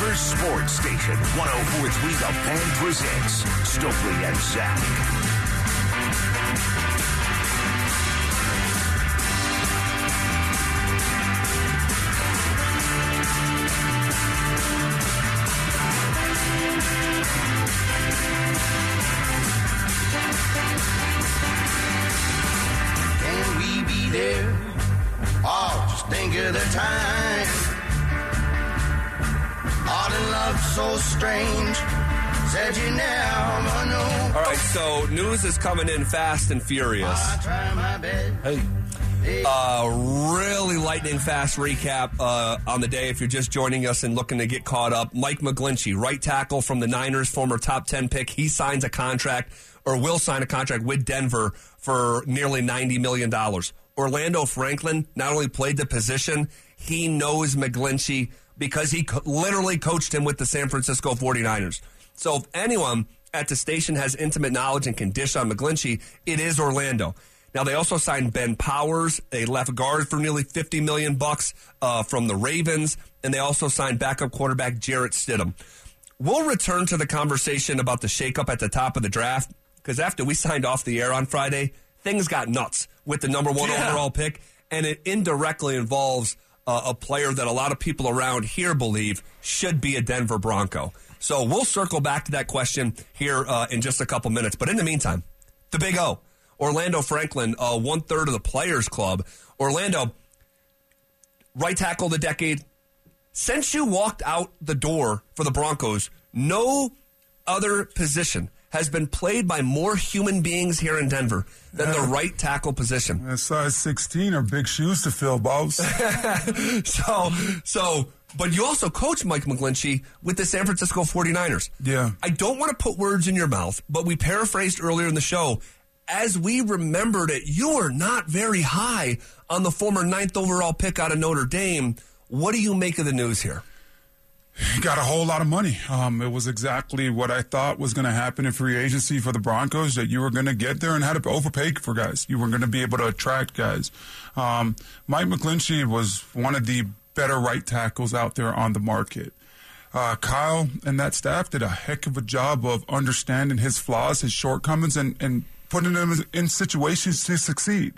Denver Sports Station 1043 The Fan presents Stokley and Zach. Coming in fast and furious. I try my best. Hey. Uh, really lightning fast recap uh, on the day if you're just joining us and looking to get caught up. Mike McGlinchey, right tackle from the Niners, former top 10 pick. He signs a contract or will sign a contract with Denver for nearly $90 million. Orlando Franklin not only played the position, he knows McGlinchey because he co- literally coached him with the San Francisco 49ers. So if anyone at the station has intimate knowledge and can dish on McGlinchey, it is Orlando. Now they also signed Ben Powers, a left guard for nearly 50 million bucks uh, from the Ravens, and they also signed backup quarterback Jarrett Stidham. We'll return to the conversation about the shakeup at the top of the draft because after we signed off the air on Friday, things got nuts with the number one Yeah. overall pick, and it indirectly involves uh, a player that a lot of people around here believe should be a Denver Bronco. So we'll circle back to that question here uh, in just a couple minutes. But in the meantime, the Big O, Orlando Franklin, uh, one third of the Players Club. Orlando, right tackle of the decade. Since you walked out the door for the Broncos, no other position has been played by more human beings here in Denver than the right tackle position. That size 16 are big shoes to fill, boss. So, so, but you also coach Mike McGlinchey with the San Francisco 49ers. Yeah. I don't want to put words in your mouth, but we paraphrased earlier in the show. As we remembered it, you were not very high on the former ninth overall pick out of Notre Dame. What do you make of the news here? Got a whole lot of money. Um, it was exactly what I thought was going to happen in free agency for the Broncos. That you were going to get there and had to overpay for guys. You were going to be able to attract guys. Um, Mike McGlinchey was one of the better right tackles out there on the market. Uh, Kyle and that staff did a heck of a job of understanding his flaws, his shortcomings, and, and putting him in situations to succeed.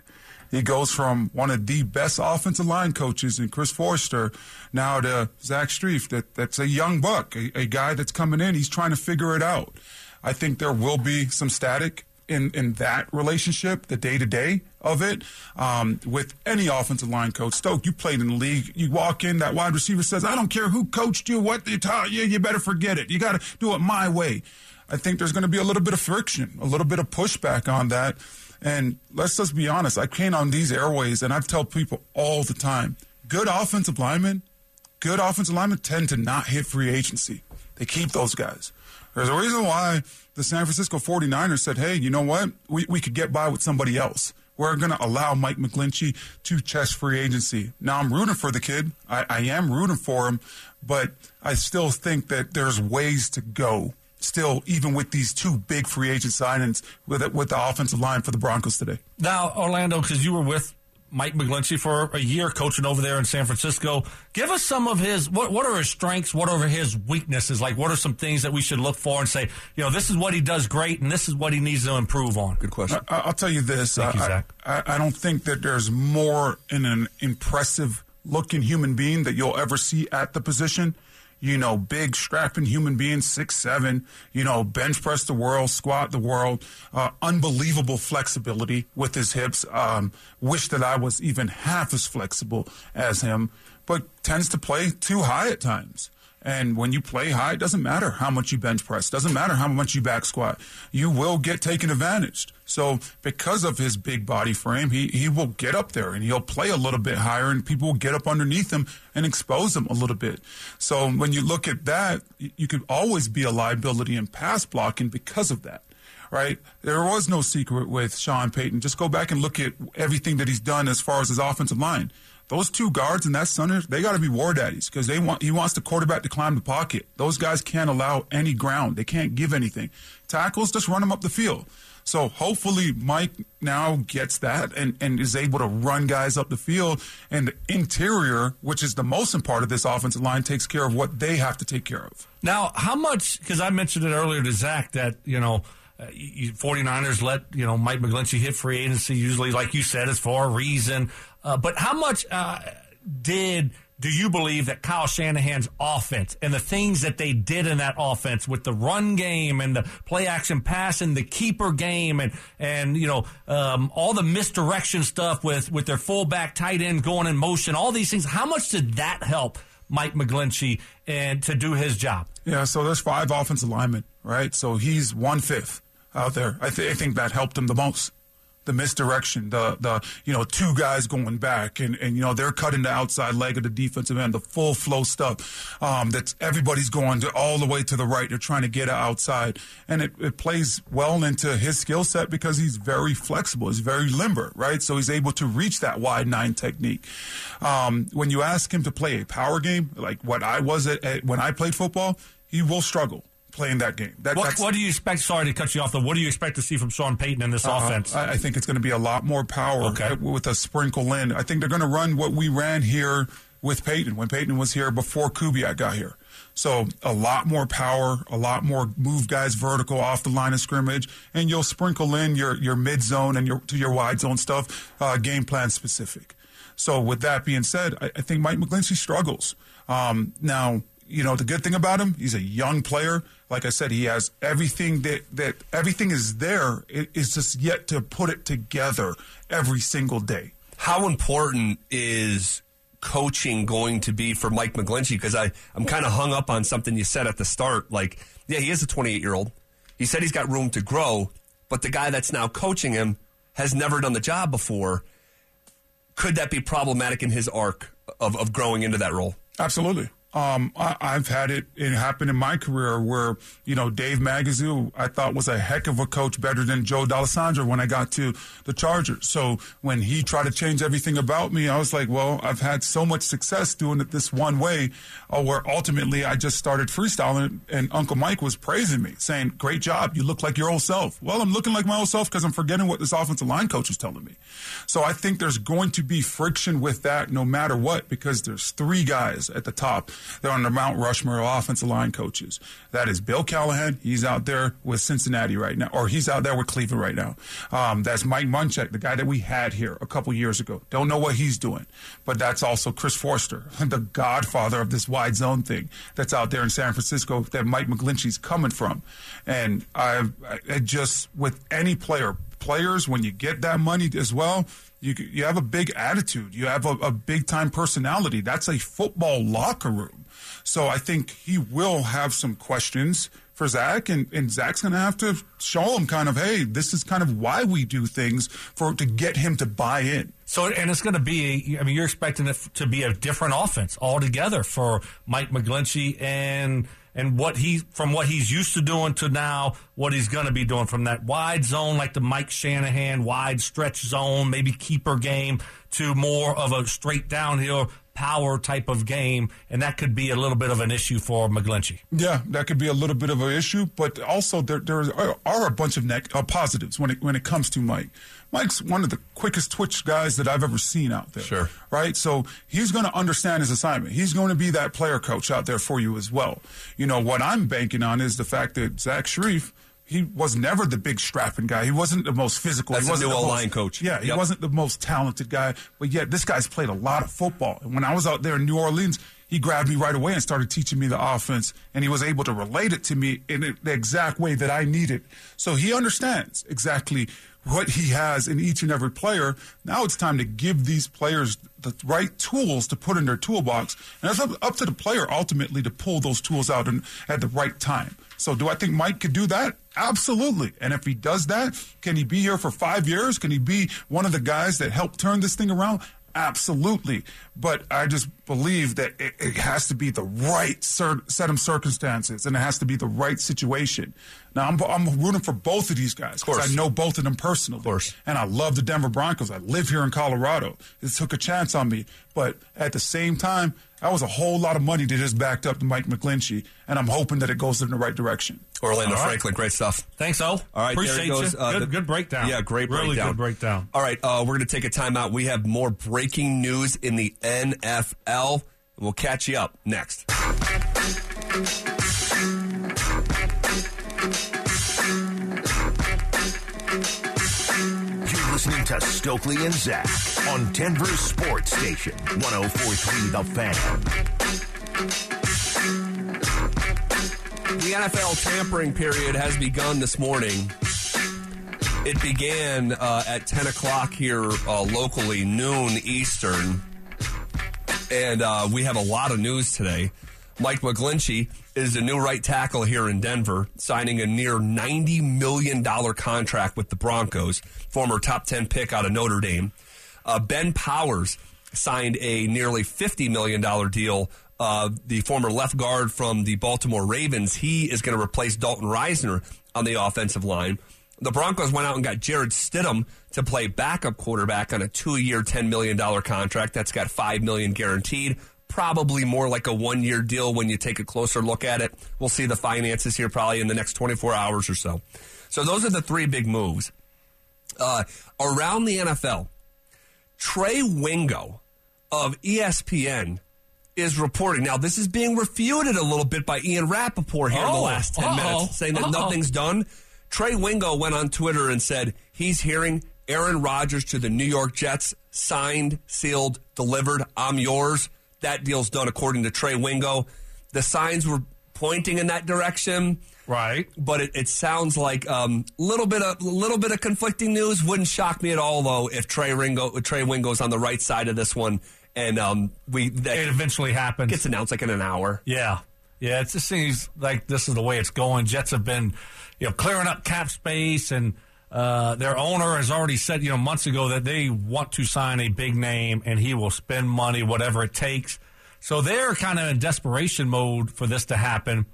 He goes from one of the best offensive line coaches in Chris Foerster now to Zach Strief. That that's a young buck, a, a guy that's coming in. He's trying to figure it out. I think there will be some static in in that relationship, the day to day of it, um, with any offensive line coach. Stoke, you played in the league. You walk in, that wide receiver says, "I don't care who coached you, what they taught you. You better forget it. You got to do it my way." I think there's going to be a little bit of friction, a little bit of pushback on that. And let's just be honest. I came on these airways, and I've told people all the time: good offensive linemen, good offensive linemen tend to not hit free agency. They keep those guys. There's a reason why the San Francisco 49ers said, hey, you know what? We, we could get by with somebody else. We're going to allow Mike McGlinchey to chest free agency. Now, I'm rooting for the kid. I, I am rooting for him, but I still think that there's ways to go. Still, even with these two big free agent signings with, with the offensive line for the Broncos today. Now, Orlando, because you were with Mike McGlinchey for a year coaching over there in San Francisco, give us some of his what what are his strengths, what are his weaknesses? Like what are some things that we should look for and say, you know, this is what he does great and this is what he needs to improve on. Good question. I, I'll tell you this. Thank you, Zach. I, I don't think that there's more in an impressive looking human being that you'll ever see at the position. You know, big, strapping human being, six seven. You know, bench press the world, squat the world. Uh, unbelievable flexibility with his hips. Um, wish that I was even half as flexible as him, but tends to play too high at times. And when you play high, it doesn't matter how much you bench press, doesn't matter how much you back squat. You will get taken advantage. So because of his big body frame, he, he will get up there and he'll play a little bit higher and people will get up underneath him and expose him a little bit. So when you look at that, you, you could always be a liability in pass blocking because of that. Right? There was no secret with Sean Payton. Just go back and look at everything that he's done as far as his offensive line. Those two guards and that center, they got to be war daddies because they want he wants the quarterback to climb the pocket. Those guys can't allow any ground. They can't give anything. Tackles, just run them up the field. So hopefully Mike now gets that and, and is able to run guys up the field. And the interior, which is the most important part of this offensive line, takes care of what they have to take care of. Now, how much, because I mentioned it earlier to Zach that, you know, uh, you, 49ers let, you know, Mike McGlinchey hit free agency, usually, like you said, is for a reason. Uh, but how much uh, did do you believe that Kyle Shanahan's offense and the things that they did in that offense with the run game and the play action pass and the keeper game and and you know um, all the misdirection stuff with with their fullback tight end going in motion, all these things. How much did that help Mike McGlinchey and to do his job? Yeah, so there's five offensive linemen, right? So he's one fifth out there. I, th- I think that helped him the most the misdirection, the the you know two guys going back, and and you know they're cutting the outside leg of the defensive end, the full flow stuff. Um, that's everybody's going to all the way to the right. They're trying to get outside, and it, it plays well into his skill set because he's very flexible, he's very limber, right? So he's able to reach that wide nine technique. Um, when you ask him to play a power game like what I was at, at when I played football, he will struggle playing that game. That, what, what, do you expect? Sorry to cut you off. Though, what do you expect to see from Sean Payton in this uh, offense? I, I, think it's going to be a lot more power okay. with a sprinkle in. I think they're going to run what we ran here with Payton when Payton was here before Kubiak got here. So a lot more power, a lot more move guys vertical off the line of scrimmage, and you'll sprinkle in your your mid zone and your to your wide zone stuff, uh, game plan specific. So with that being said, I, I think Mike McGlinchey struggles. Um, now you know, the good thing about him, he's a young player. Like I said, he has everything that, that everything is there. It, it's just yet to put it together every single day. How important is coaching going to be for Mike McGlinchey? Because I, I'm kind of hung up on something you said at the start. Like, yeah, he is a 28 year old. He said he's got room to grow, but the guy that's now coaching him has never done the job before. Could that be problematic in his arc of, of growing into that role? Absolutely. Um, I, have had it, it happen in my career where, you know, Dave Magazu, I thought was a heck of a coach, better than Joe D'Alessandris when I got to the Chargers. So when he tried to change everything about me, I was like, well, I've had so much success doing it this one way, uh, where ultimately I just started freestyling and Uncle Mike was praising me, saying, great job. You look like your old self. Well, I'm looking like my old self because I'm forgetting what this offensive line coach is telling me. So I think there's going to be friction with that no matter what, because there's three guys at the top they're on the Mount Rushmore of offensive line coaches. That is Bill Callahan. He's out there with Cincinnati right now, or he's out there with Cleveland right now. Um, that's Mike Munchak, the guy that we had here a couple years ago. Don't know what he's doing, but that's also Chris Foerster, the godfather of this wide zone thing that's out there in San Francisco that Mike McGlinchey's coming from. And I, I just with any player, players when you get that money as well you you have a big attitude. You have a, a big time personality. That's a football locker room. So I think he will have some questions for Zach, and, and Zach's going to have to show him kind of, hey, this is kind of why we do things for to get him to buy in. So, and it's going to be, I mean, you're expecting it to be a different offense altogether for Mike McGlinchey and and what he from what he's used to doing to now what he's going to be doing from that wide zone like the Mike Shanahan wide stretch zone maybe keeper game to more of a straight downhill power type of game, and that could be a little bit of an issue for McGlinchey. Yeah, that could be a little bit of an issue, but also there there are a bunch of neg- uh, positives when it when it comes to Mike. Mike's one of the quickest twitch guys that I've ever seen out there. Sure. Right? So he's going to understand his assignment. He's going to be that player coach out there for you as well. You know, what I'm banking on is the fact that Zach Strief – he was never the big strapping guy. He wasn't the most physical. That's he wasn't the new line coach. Yeah, he yep. wasn't the most talented guy. But yet, this guy's played a lot of football. And when I was out there in New Orleans, he grabbed me right away and started teaching me the offense. And he was able to relate it to me in the exact way that I needed. So he understands exactly what he has in each and every player. Now it's time to give these players the right tools to put in their toolbox. And it's up, up to the player ultimately to pull those tools out in, at the right time. So do I think Mike could do that? Absolutely. And if he does that, can he be here for five years? Can he be one of the guys that helped turn this thing around? Absolutely. But I just believe that it, it has to be the right set of circumstances and it has to be the right situation. Now I'm I'm rooting for both of these guys because I know both of them personally. Of course. And I love the Denver Broncos. I live here in Colorado. It took a chance on me, but at the same time, that was a whole lot of money that just backed up to Mike McGlinchey, and I'm hoping that it goes in the right direction. Orlando All right. Franklin, great stuff. Thanks, O. All right, Appreciate there it goes. you. Uh, good, the- good breakdown. Yeah, great really breakdown. good breakdown. All right, uh, we're going to take a timeout. We have more breaking news in the NFL. We'll catch you up next. Listening to Stokley and Zach on Denver Sports Station 1043 The Fan. The NFL tampering period has begun this morning. It began uh, at 10 o'clock here uh, locally, noon Eastern. And uh, we have a lot of news today. Mike McGlinchey is the new right tackle here in Denver, signing a near $90 million contract with the Broncos, former top 10 pick out of Notre Dame. Uh, ben Powers signed a nearly $50 million deal. Uh, the former left guard from the Baltimore Ravens, he is going to replace Dalton Risner on the offensive line. The Broncos went out and got Jarrett Stidham to play backup quarterback on a two-year, $10 million contract. That's got 5 million guaranteed. Probably more like a one-year deal when you take a closer look at it. We'll see the finances here probably in the next 24 hours or so. So those are the three big moves. Uh, around the NFL, Trey Wingo of ESPN is reporting. Now, this is being refuted a little bit by Ian Rapoport here in the Oh, last 10 uh-oh, minutes, saying that uh-oh. nothing's done. Trey Wingo went on Twitter and said he's hearing Aaron Rodgers to the New York Jets, signed, sealed, delivered. I'm yours. That deal's done according to Trey Wingo. The signs were pointing in that direction Right. but it, it sounds like a um, little bit of little bit of conflicting news. Wouldn't shock me at all though if Trey Ringo Trey Wingo's on the right side of this one, and um, we It eventually happens. gets announced like in an hour. Yeah. Yeah, it just seems like this is the way it's going. Jets have been, you know, clearing up cap space and uh, their owner has already said, you know, months ago that they want to sign a big name and he will spend money, whatever it takes. So they're kind of in desperation mode for this to happen.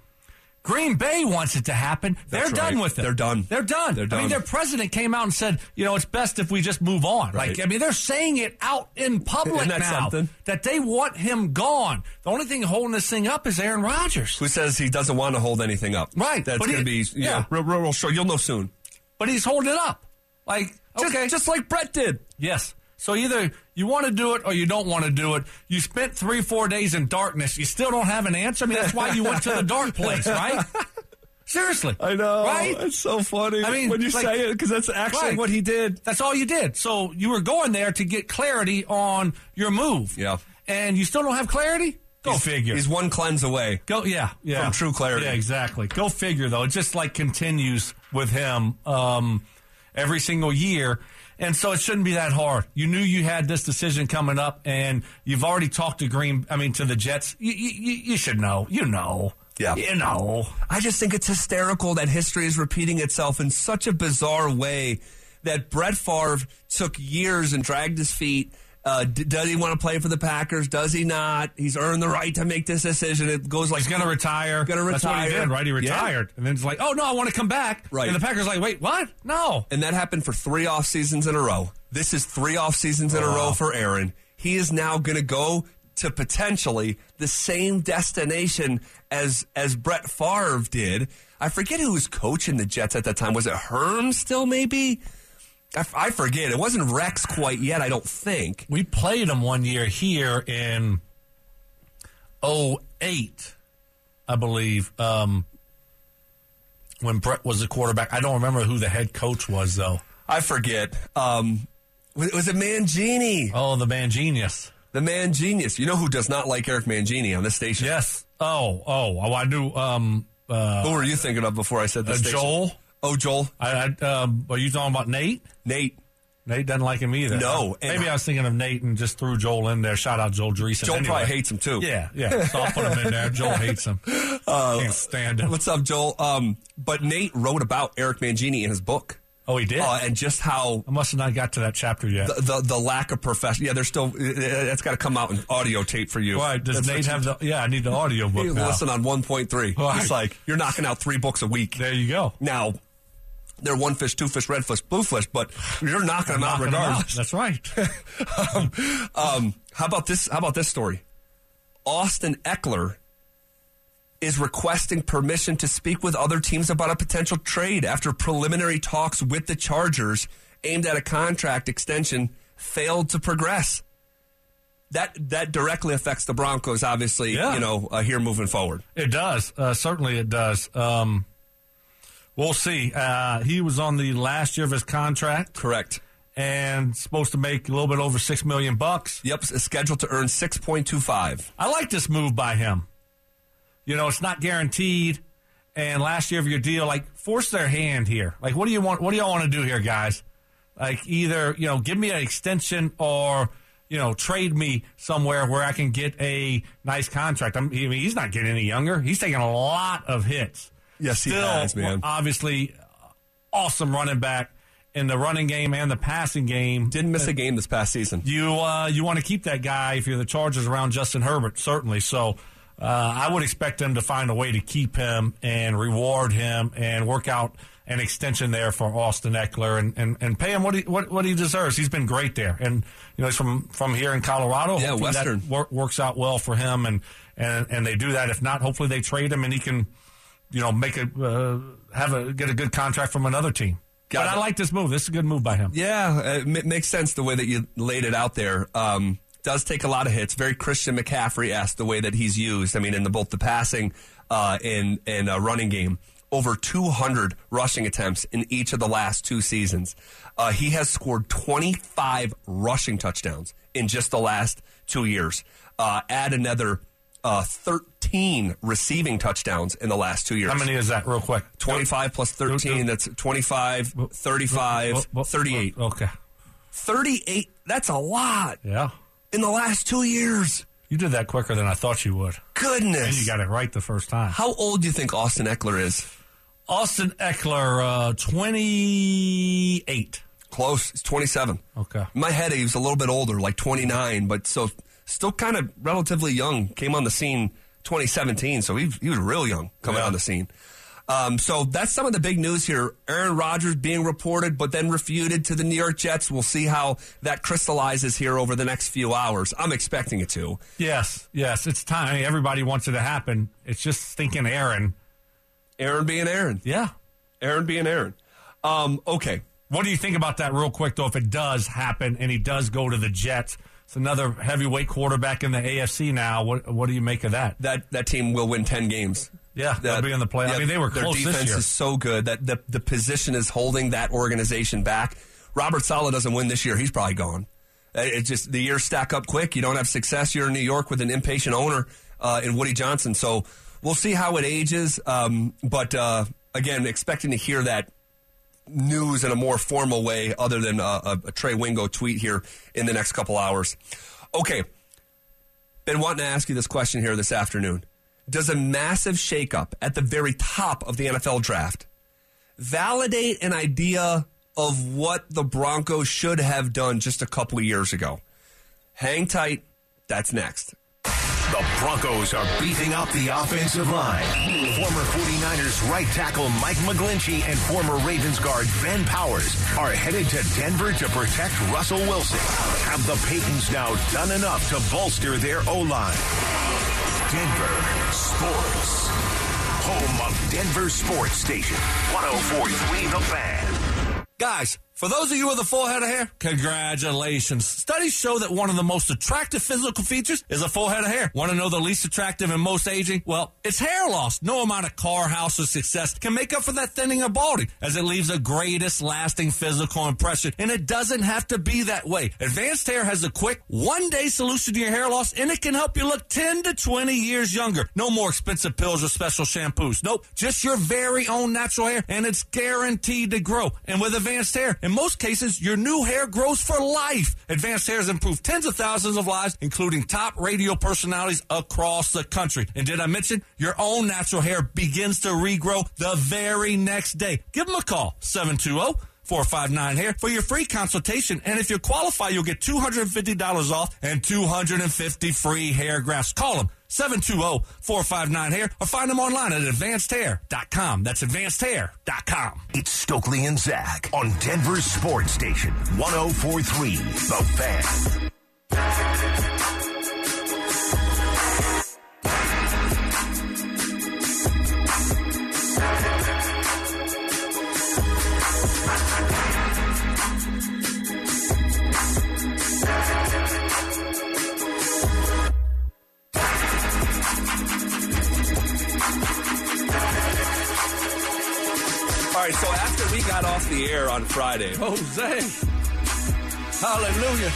Green Bay wants it to happen. They're That's done with it. They're done. They're done. They're I mean, their president came out and said, you know, it's best if we just move on. Right. Like, I mean, they're saying it out in public now something? that they want him gone. The only thing holding this thing up is Aaron Rodgers. Who says he doesn't want to hold anything up? Right, That's going to be yeah, yeah. real, real, real short. You'll know soon. But he's holding it up. Like, Just, okay. just like Brett did. yes. So either you want to do it or you don't want to do it. You spent three, four days in darkness. You still don't have an answer. I mean, that's why you went to the dark place, right? Seriously. I know. Right? It's so funny. I mean, when you like- say it because that's actually Right. what he did. That's all you did. So you were going there to get clarity on your move. Yeah. And you still don't have clarity? Go He's- figure. He's one cleanse away. Go, yeah, yeah. From true clarity. Yeah, exactly. Go figure, though. It just like continues with him um, every single year. And so it shouldn't be that hard. You knew you had this decision coming up, and you've already talked to Green, I mean, to the Jets. You, you, you should know. You know. Yeah. You know. I just think it's hysterical that history is repeating itself in such a bizarre way that Brett Favre took years and dragged his feet. Uh, d- does he want to play for the Packers? Does he not? He's earned the right to make this decision. It goes like He's going to retire. Gonna retire. That's what he did, right? He Yeah. retired. And then it's like, oh, no, I want to come back. Right. And the Packers like, wait, what? No. and that happened for three off seasons in a row. This is three off seasons in a row for Aaron. He is now going to go to potentially the same destination as as Brett Favre did. I forget who was coaching the Jets at that time. Was it Herm still? Maybe I, f- I forget. It wasn't Rex quite yet. I don't think. We played him one year here in 08, I believe, um, when Brett was the quarterback. I don't remember who the head coach was, though. I forget. Um, was, was it Mangini? Oh, the man genius. The man genius. You know who does not like Eric Mangini on this station? Yes. Oh, oh, oh I knew. Um, uh, Who were you thinking of before I said uh, this? station? Joel. Oh, Joel. I, I, um, are you talking about Nate? Nate. Nate doesn't like him either. No, Maybe I was thinking of Nate and just threw Joel in there. Shout out Joel Dreessen. Joel anyway. probably hates him too. Yeah, yeah. So I'll put him in there. Joel hates him. Can't stand him. What's up, Joel? Um, but Nate wrote about Eric Mangini in his book. Oh, he did. uh, and just how I must have not got to that chapter yet. the, the the lack of profession. Yeah, there's still that's got to come out in audio tape for you. Why does That's Nate have the? Yeah, I need the audio book listen on 1.3. Right. It's like you're knocking out three books a week. There you go. Now, they're one fish, two fish, red fish, blue fish, but you're knocking them out Knocking 'em out. regardless. That's right. um, um, how about this? How about this story? Austin Ekeler is requesting permission to speak with other teams about a potential trade after preliminary talks with the Chargers aimed at a contract extension failed to progress. That that directly affects the Broncos, obviously. Yeah. You know, uh, here moving forward. It does. Uh, certainly, it does. Um, we'll see. Uh, he was on the last year of his contract Correct. and supposed to make a little bit over six million bucks. Yep, scheduled to earn six point two five. I like this move by him. You know, it's not guaranteed. And last year of your deal, like force their hand here. Like, what do you want? What do y'all want to do here, guys? Like, either you know, give me an extension or you know, trade me somewhere where I can get a nice contract. I'm, I mean, he's not getting any younger. He's taking a lot of hits. Yes, he Still, has, man. Obviously, awesome running back in the running game and the passing game. Didn't miss a game this past season. You uh, you want to keep that guy if you're the Chargers around Justin Herbert, certainly. So uh, I would expect them to find a way to keep him and reward him and work out an extension there for Austin Ekeler and, and, and pay him what he what, what he deserves. He's been great there, and you know he's from from here in Colorado. Yeah, Hopefully Western. that wor- works out well for him, and and and they do that. If not, hopefully they trade him and he can you know make a uh, have a get a good contract from another team. Got but it. I like this move. This is a good move by him. Yeah, it m- makes sense the way that you laid it out there. Um, does take a lot of hits. Very Christian McCaffrey esque the way that he's used. I mean, in the, both the passing uh, and and uh, running game, over 200 rushing attempts in each of the last two seasons. Uh, he has scored 25 rushing touchdowns in just the last two years. Uh, add another uh, 13 receiving touchdowns in the last two years. How many is that, real quick? 25 plus 13, that's 25, 35, Well, well, 38. Okay. 38, that's a lot Yeah. in the last two years. You did that quicker than I thought you would. Goodness. And you got it right the first time. How old do you think Austin Ekeler is? Austin Ekeler, uh, 28. Close. He's 27. Okay. In my head, he was a little bit older, like 29, but so still kind of relatively young. Came on the scene 2017, so he, he was real young coming Yeah. on the scene. Um, so that's some of the big news here. Aaron Rodgers being reported, but then refuted to the New York Jets. We'll see how that crystallizes here over the next few hours. I'm expecting it to. Yes, yes. It's time. Everybody wants it to happen. It's just stinking Aaron. Aaron being Aaron. Yeah. Aaron being Aaron. Um, okay. What do you think about that, real quick, though, if it does happen and he does go to the Jets? It's another heavyweight quarterback in the AFC now. What, what do you make of that? That that team will win 10 games. Yeah, they'll be in the playoffs. I mean, they were their defense is so good that the the position is holding that organization back. Robert Saleh doesn't win this year; he's probably gone. Uh, It's just the years stack up quick. You don't have success. You're in New York with an impatient owner uh, in Woody Johnson. So we'll see how it ages. Um, but uh, again, expecting to hear that news in a more formal way, other than uh, a, a Trey Wingo tweet here in the next couple hours. Okay, been wanting to ask you this question here this afternoon. Does a massive shakeup at the very top of the NFL draft validate an idea of what the Broncos should have done just a couple of years ago? Hang tight. That's next. The Broncos are beefing up the offensive line. Former 49ers right tackle Mike McGlinchey and former Ravens guard Ben Powers are headed to Denver to protect Russell Wilson. Have the Paytons now done enough to bolster their O-line? Denver Sports. Home of Denver Sports Station. 1043 The Fan. Guys, for those of you with a full head of hair, congratulations. Studies show that one of the most attractive physical features is a full head of hair. Want to know the least attractive and most aging? Well, it's hair loss. No amount of car, house, or success can make up for that thinning or balding, as it leaves the greatest lasting physical impression. And it doesn't have to be that way. Advanced Hair has a quick one day solution to your hair loss, and it can help you look 10 to 20 years younger. No more expensive pills or special shampoos. Nope, just your very own natural hair, and it's guaranteed to grow. And with Advanced Hair, in most cases, your new hair grows for life. Advanced Hair has improved tens of thousands of lives, including top radio personalities across the country. And did I mention your own natural hair begins to regrow the very next day? Give them a call, 720 459 hair for your free consultation. And if you qualify, you'll get $250 off and 250 free hair grafts. Call them 720-459 hair or find them online at advancedhair.com. That's advancedhair.com. It's Stokley and Zach on Denver's Sports Station, 1043, The Fan. Right, so after we got off the air on Friday, Jose. Hallelujah.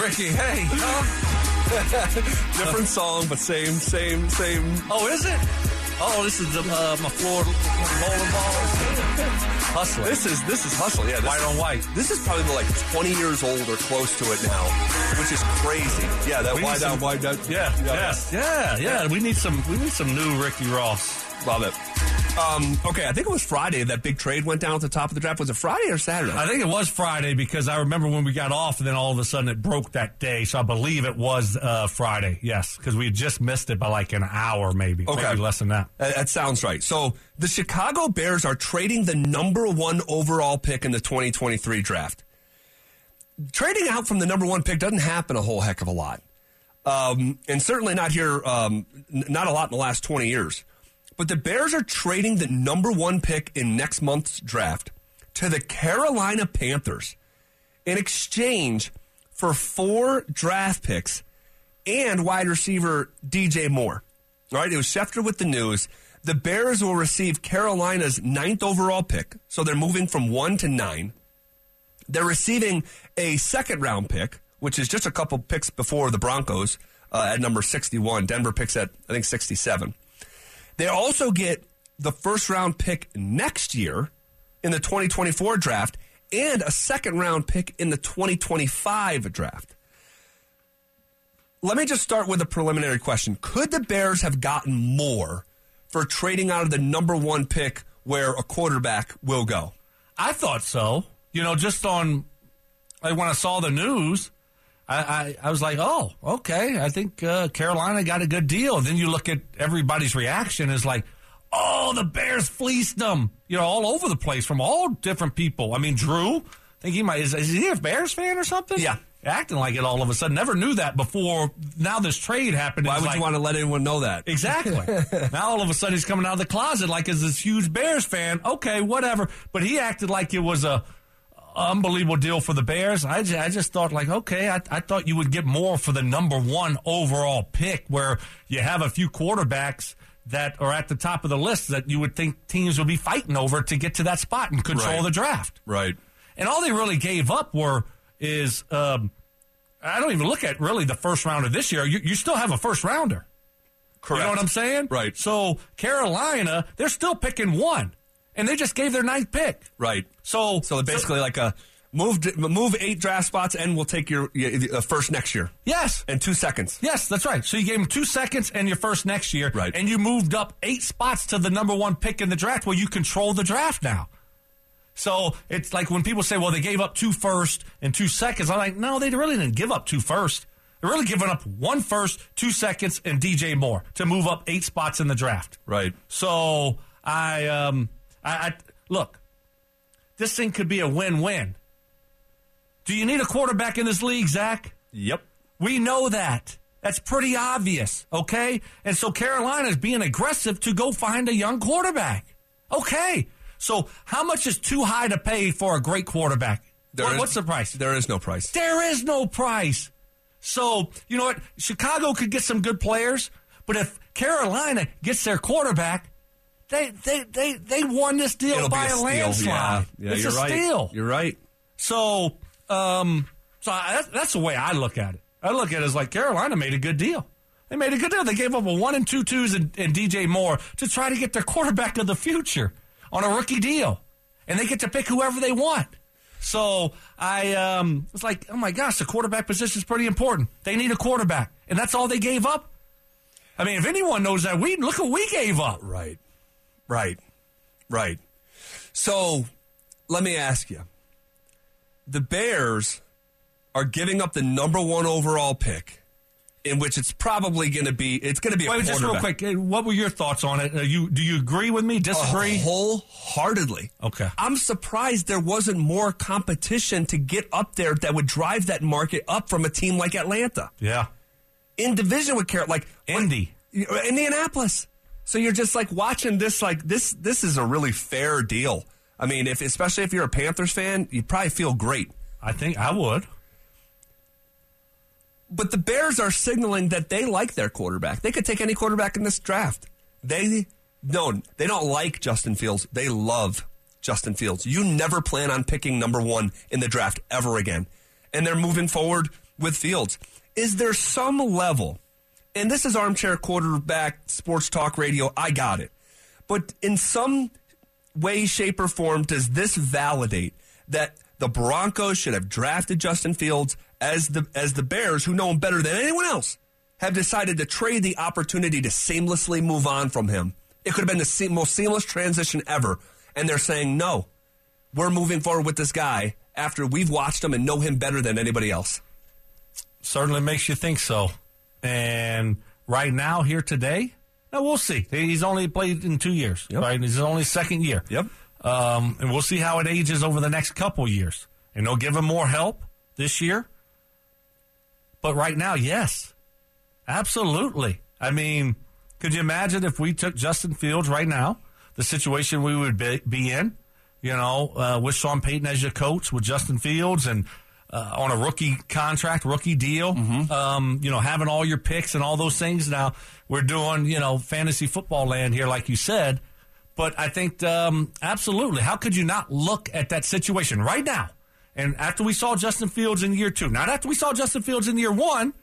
Ricky, hey. Huh? different song, but same, same, same. Oh, is it? Oh, this is the, uh, my floor bowling balls. Hustler. This is this is hustle. Yeah, this White is, on white. This is probably like 20 years old or close to it now, which is crazy. Yeah, that wide some- wide down. Yeah, yes, yeah, yeah. We need some. We need some new Ricky Ross. Love it. Um, okay, I think it was Friday that big trade went down at the top of the draft. Was it Friday or Saturday? I think it was Friday because I remember when we got off, and then all of a sudden it broke that day. So I believe it was uh, Friday. Yes, because we had just missed it by like an hour, maybe. Okay. maybe less than that. Uh, That sounds right. So the Chicago Bears are trading the number one overall pick in the 2023 draft. Trading out from the number one pick doesn't happen a whole heck of a lot. Um, and certainly not here, um, n- not a lot in the last 20 years. But the Bears are trading the number one pick in next month's draft to the Carolina Panthers in exchange for four draft picks and wide receiver DJ Moore. All right, it was Schefter with the news. The Bears will receive Carolina's ninth overall pick, so they're moving from one to nine. They're receiving a second round pick, which is just a couple picks before the Broncos uh, at number 61. Denver picks at, I think, 67. They also get the first round pick next year in the 2024 draft and a second round pick in the 2025 draft. Let me just start with a preliminary question. Could the Bears have gotten more for trading out of the number one pick where a quarterback will go? I thought so. You know, just on like when I saw the news, I, I, I was like, oh, okay. I think uh, Carolina got a good deal. Then you look at everybody's reaction is like, oh, the Bears fleeced them. You know, all over the place from all different people. I mean, Drew, I think he might is, is he a Bears fan or something? Yeah. acting like it all of a sudden. Never knew that before. Now this trade happened. Why would like- you want to let anyone know that? Exactly. now all of a sudden he's coming out of the closet like as this huge Bears fan. Okay, whatever. But he acted like it was a unbelievable deal for the Bears. I just, I just thought like, okay, I, I thought you would get more for the number one overall pick, where you have a few quarterbacks that are at the top of the list that you would think teams would be fighting over to get to that spot and control Right. the draft. Right. And all they really gave up were is um, I don't even look at really the first round of this year. You, you still have a first rounder. Correct. You know what I'm saying? Right. So Carolina, they're still picking one, and they just gave their ninth pick. Right. So, So basically, like a move move eight draft spots, and we'll take your, your uh, first next year yes, and two seconds. yes, that's right. So you gave them two seconds and your first next year, Right. And you moved up eight spots to the number one pick in the draft, Well, you control the draft now. So it's like when people say, "Well, they gave up two first and two seconds." I'm like, no, they really didn't give up two first. They're really giving up one first, two seconds, and DJ Moore to move up eight spots in the draft. Right. So I, um, I, I look. This thing could be a win-win. Do you need a quarterback in this league, Zach? Yep. We know that. That's pretty obvious, okay? And so Carolina's being aggressive to go find a young quarterback. Okay. So how much is too high to pay for a great quarterback? What- is- what's the price? There is no price. There is no price. So, you know what? Chicago could get some good players, but if Carolina gets their quarterback, they they they, they won this deal It'll by a a, landslide. Yeah. Yeah, it's you're a right. steal. You're right. So, um, so I, that's, that's the way I look at it. I look at it as like Carolina made a good deal. They made a good deal. They gave up a one and two twos and, and DJ Moore to try to get their quarterback of the future on a rookie deal, and they get to pick whoever they want. So I um, was like, oh my gosh, the quarterback position is pretty important. They need a quarterback, and that's all they gave up. I mean, if anyone knows that, we look what we gave up. Right. Right. Right. So let me ask you: the Bears are giving up the number one overall pick, in which it's probably going to be it's going to be a Wait, just real quick. What were your thoughts on it? Uh, you do you agree with me? Disagree? Uh, wholeheartedly. Okay. I'm surprised there wasn't more competition to get up there that would drive that market up from a team like Atlanta yeah. in division with Carol, like Indy. like, Indianapolis. So you're just like watching this, like this. This is a really fair deal. I mean, if especially if you're a Panthers fan, you probably feel great. I think I would. But the Bears are signaling that they like their quarterback. They could take any quarterback in this draft. They no, they don't like Justin Fields. They love Justin Fields. You never plan on picking number one in the draft ever again. And they're moving forward with Fields. Is there some level, and this is armchair quarterback sports talk radio, I got it. But in some way, shape, or form, does this validate that the Broncos should have drafted Justin Fields as the as the Bears, who know him better than anyone else, have decided to trade the opportunity to seamlessly move on from him? It could have been the most seamless transition ever, and they're saying no. We're moving forward with this guy after we've watched him and know him better than anybody else. Certainly makes you think so. And right now, here today, now we'll see. He's only played in two years, Yep. right? He's only second year. Yep. Um, and we'll see how it ages over the next couple years. And they'll give him more help this year. But right now, yes, absolutely. I mean, could you imagine if we took Justin Fields right now, the situation we would be, be in, you know, uh, with Sean Payton as your coach, with Justin Fields and uh, on a rookie contract, rookie deal, um, you know, having all your picks and all those things. Now we're doing, you know, fantasy football land here, like you said. But I think um, absolutely. How could you not look at that situation right now? And after we saw Justin Fields in year two, not after we saw Justin Fields in year one,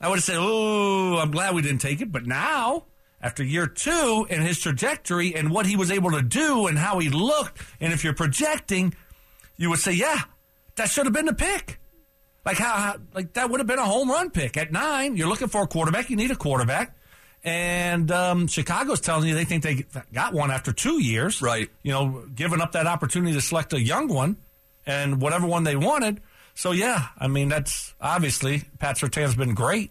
I would have said, "Oh, I'm glad we didn't take it." But now, after year two and his trajectory and what he was able to do and how he looked, and if you're projecting, you would say, "Yeah, that should have been the pick." Like how, how like that would have been a home run pick at nine. You're looking for a quarterback. You need a quarterback. And um, Chicago's telling you they think they got one after two years. Right. You know, giving up that opportunity to select a young one and whatever one they wanted. So, yeah, I mean, that's obviously Pat Sertan's been great,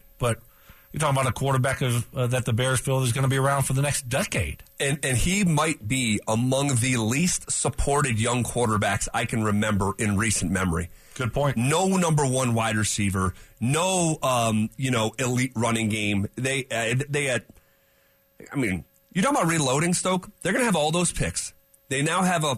you're talking about a quarterback of, uh, that the Bears feel is going to be around for the next decade. And and he might be among the least supported young quarterbacks I can remember in recent memory. Good point. No number one wide receiver, no um, you know elite running game. They uh, they had, I mean, you're talking about reloading, Stoke? They're going to have all those picks. They now have a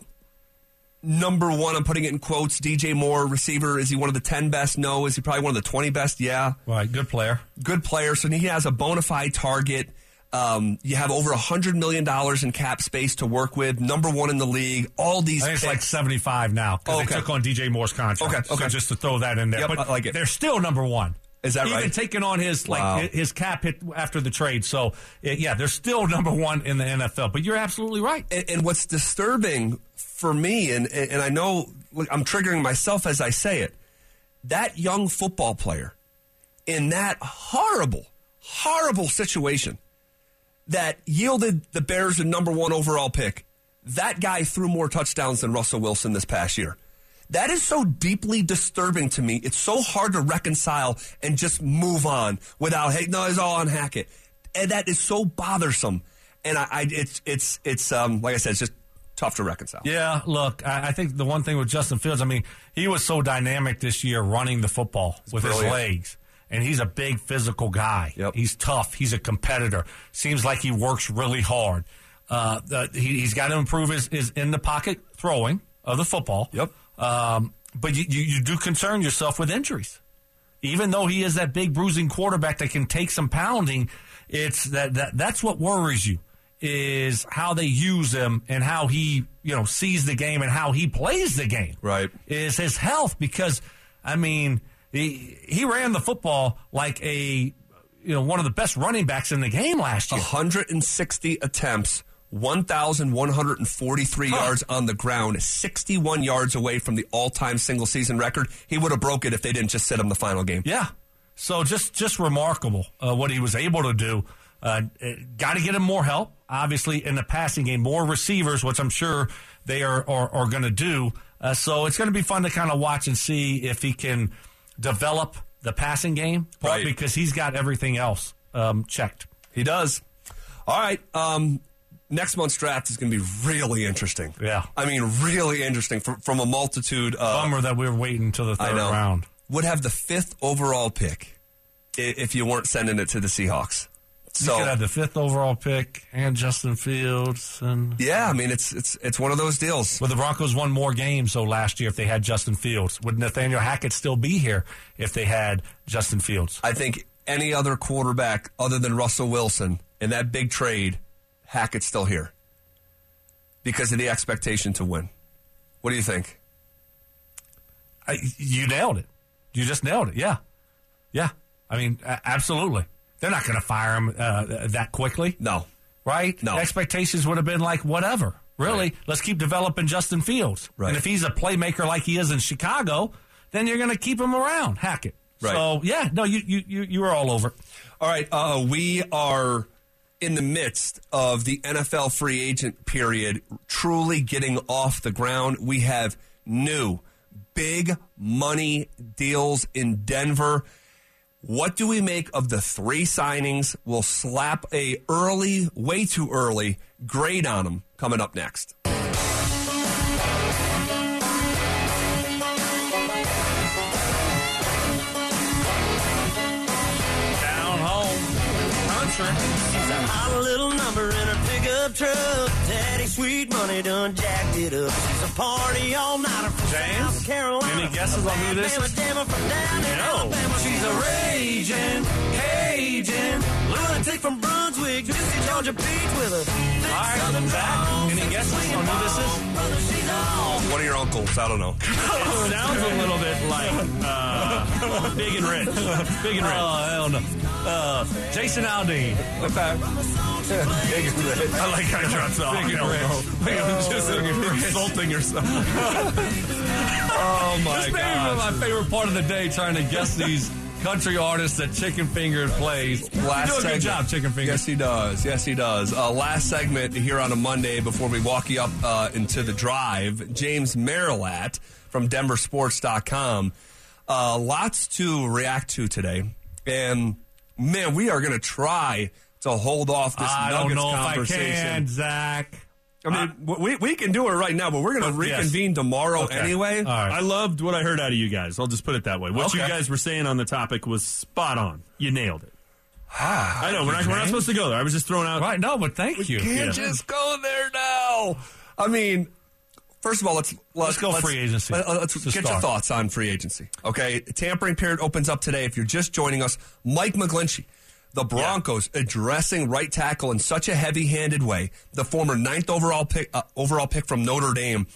number one. I'm putting it in quotes. DJ Moore, receiver. Is he one of the ten best? No. Is he probably one of the twenty best? Yeah Right. Good player. good player. So he has a bona fide target. Um, you have over a hundred million dollars in cap space to work with. Number one in the league. All these I think it's like 75 now Oh, they took on DJ Moore's contract. Okay, okay. So just to throw that in there. Yep, but I like it. they're still number one. Is that Even right? taking on his like Wow. his cap hit after the trade. So yeah, they're still number one in the NFL. But you're absolutely right. and, and what's disturbing for me, and and I know I'm triggering myself as I say it, that young football player in that horrible, horrible situation that yielded the Bears a number one overall pick. That guy threw more touchdowns than Russell Wilson this past year. That is so deeply disturbing to me. It's so hard to reconcile and just move on without, hey, no, it's all on Hackett. And that is so bothersome. And I, I it's, it's, it's, um, like I said, it's just tough to reconcile. Yeah, look, I, I think the one thing with Justin Fields, I mean, he was so dynamic this year running the football with his legs. And he's a big physical guy. Yep. He's tough. He's a competitor. Seems like he works really hard. Uh, the, he, he's got to improve his, his in the pocket throwing of the football. Yep. Um, but you, you, you do concern yourself with injuries. Even though he is that big bruising quarterback that can take some pounding, it's that, that that's what worries you is how they use him and how he you know sees the game and how he plays the game. Right. Is his health because I mean he he ran the football like a you know one of the best running backs in the game last year. 160 attempts, 1,143 Huh. yards on the ground, 61 yards away from the all-time single season record. He would have broke it if they didn't just sit him the final game. Yeah. So just just remarkable uh, what he was able to do. Uh, Got to get him more help, obviously, in the passing game, more receivers, which I'm sure they are are, are going to do. Uh, so it's going to be fun to kind of watch and see if he can develop the passing game, Right. because he's got everything else um, checked. He does. All right. Um, next month's draft is going to be really interesting. Yeah. I mean, really interesting from, from a multitude of. Bummer that we were waiting until the I third know. round. Would have the fifth overall pick if you weren't sending it to the Seahawks. You So could have the fifth overall pick and Justin Fields, and yeah, I mean it's it's it's one of those deals. well, the Broncos won more games so last year if they had Justin Fields. Would Nathaniel Hackett still be here if they had Justin Fields? I think any other quarterback other than Russell Wilson in that big trade, Hackett's still here because of the expectation to win. What do you think? I, you nailed it. You just nailed it. Yeah, yeah. I mean, absolutely. They're not going to fire him uh, that quickly, No. right? No. Expectations would have been like, whatever. Really, Right. let's keep developing Justin Fields. Right. And if he's a playmaker like he is in Chicago, then you're going to keep him around. Hackett. Right. So yeah, no, you you you, you were all over. All right, uh, we are in the midst of the NFL free agent period, truly getting off the ground. We have new big money deals in Denver. What do we make of the three signings? We'll slap a early, way too early grade on them coming up next. Down home, country. She's a hot little number pickup truck. Daddy sweet money done jacked it up. She's a party all nighter from James, South Carolina. any guesses on who this is? From down No. She's a raging, Cajun. lunatic from Brunswick. Juicy Georgia Peach with a All right, southern Zach, drawl. any guesses on who this is? Brother, she's. One of your uncles, I don't know. Sounds a little bit like uh, Big and Rich. Big and Rich. Oh, hell no. Uh, Jason Aldean. Okay. I like how I dropped off. Big and rich. Just insulting yourself. Oh, my god. This may be my favorite part of the day, trying to guess these country artists that Chicken Finger plays. you do a good job, Chicken Finger. Yes, he does. Yes, he does. Uh, last segment here on a Monday before we walk you up uh, into the drive. James Merilatt from DenverSports.com. Uh, lots to react to today. And, man, we are going to try to hold off this I don't Nuggets know if I conversation. can, Zach. I mean, w we, we can do it right now, but we're going to Yes. reconvene tomorrow Okay. anyway. All right. I loved what I heard out of you guys. I'll just put it that way. What you guys were saying on the topic was spot on. You nailed it. Ah, I know. We're not, we're not supposed to go there. I was just throwing out. Right, no, but thank you. Can't Yeah. just go there now. I mean, first of all, let's let's, go free agency. Let, us To get your thoughts on free agency. Okay, tampering period opens up today. If you're just joining us, Mike McGlinchey. The Broncos addressing right tackle in such a heavy-handed way. The former ninth overall pick, uh, overall pick from Notre Dame,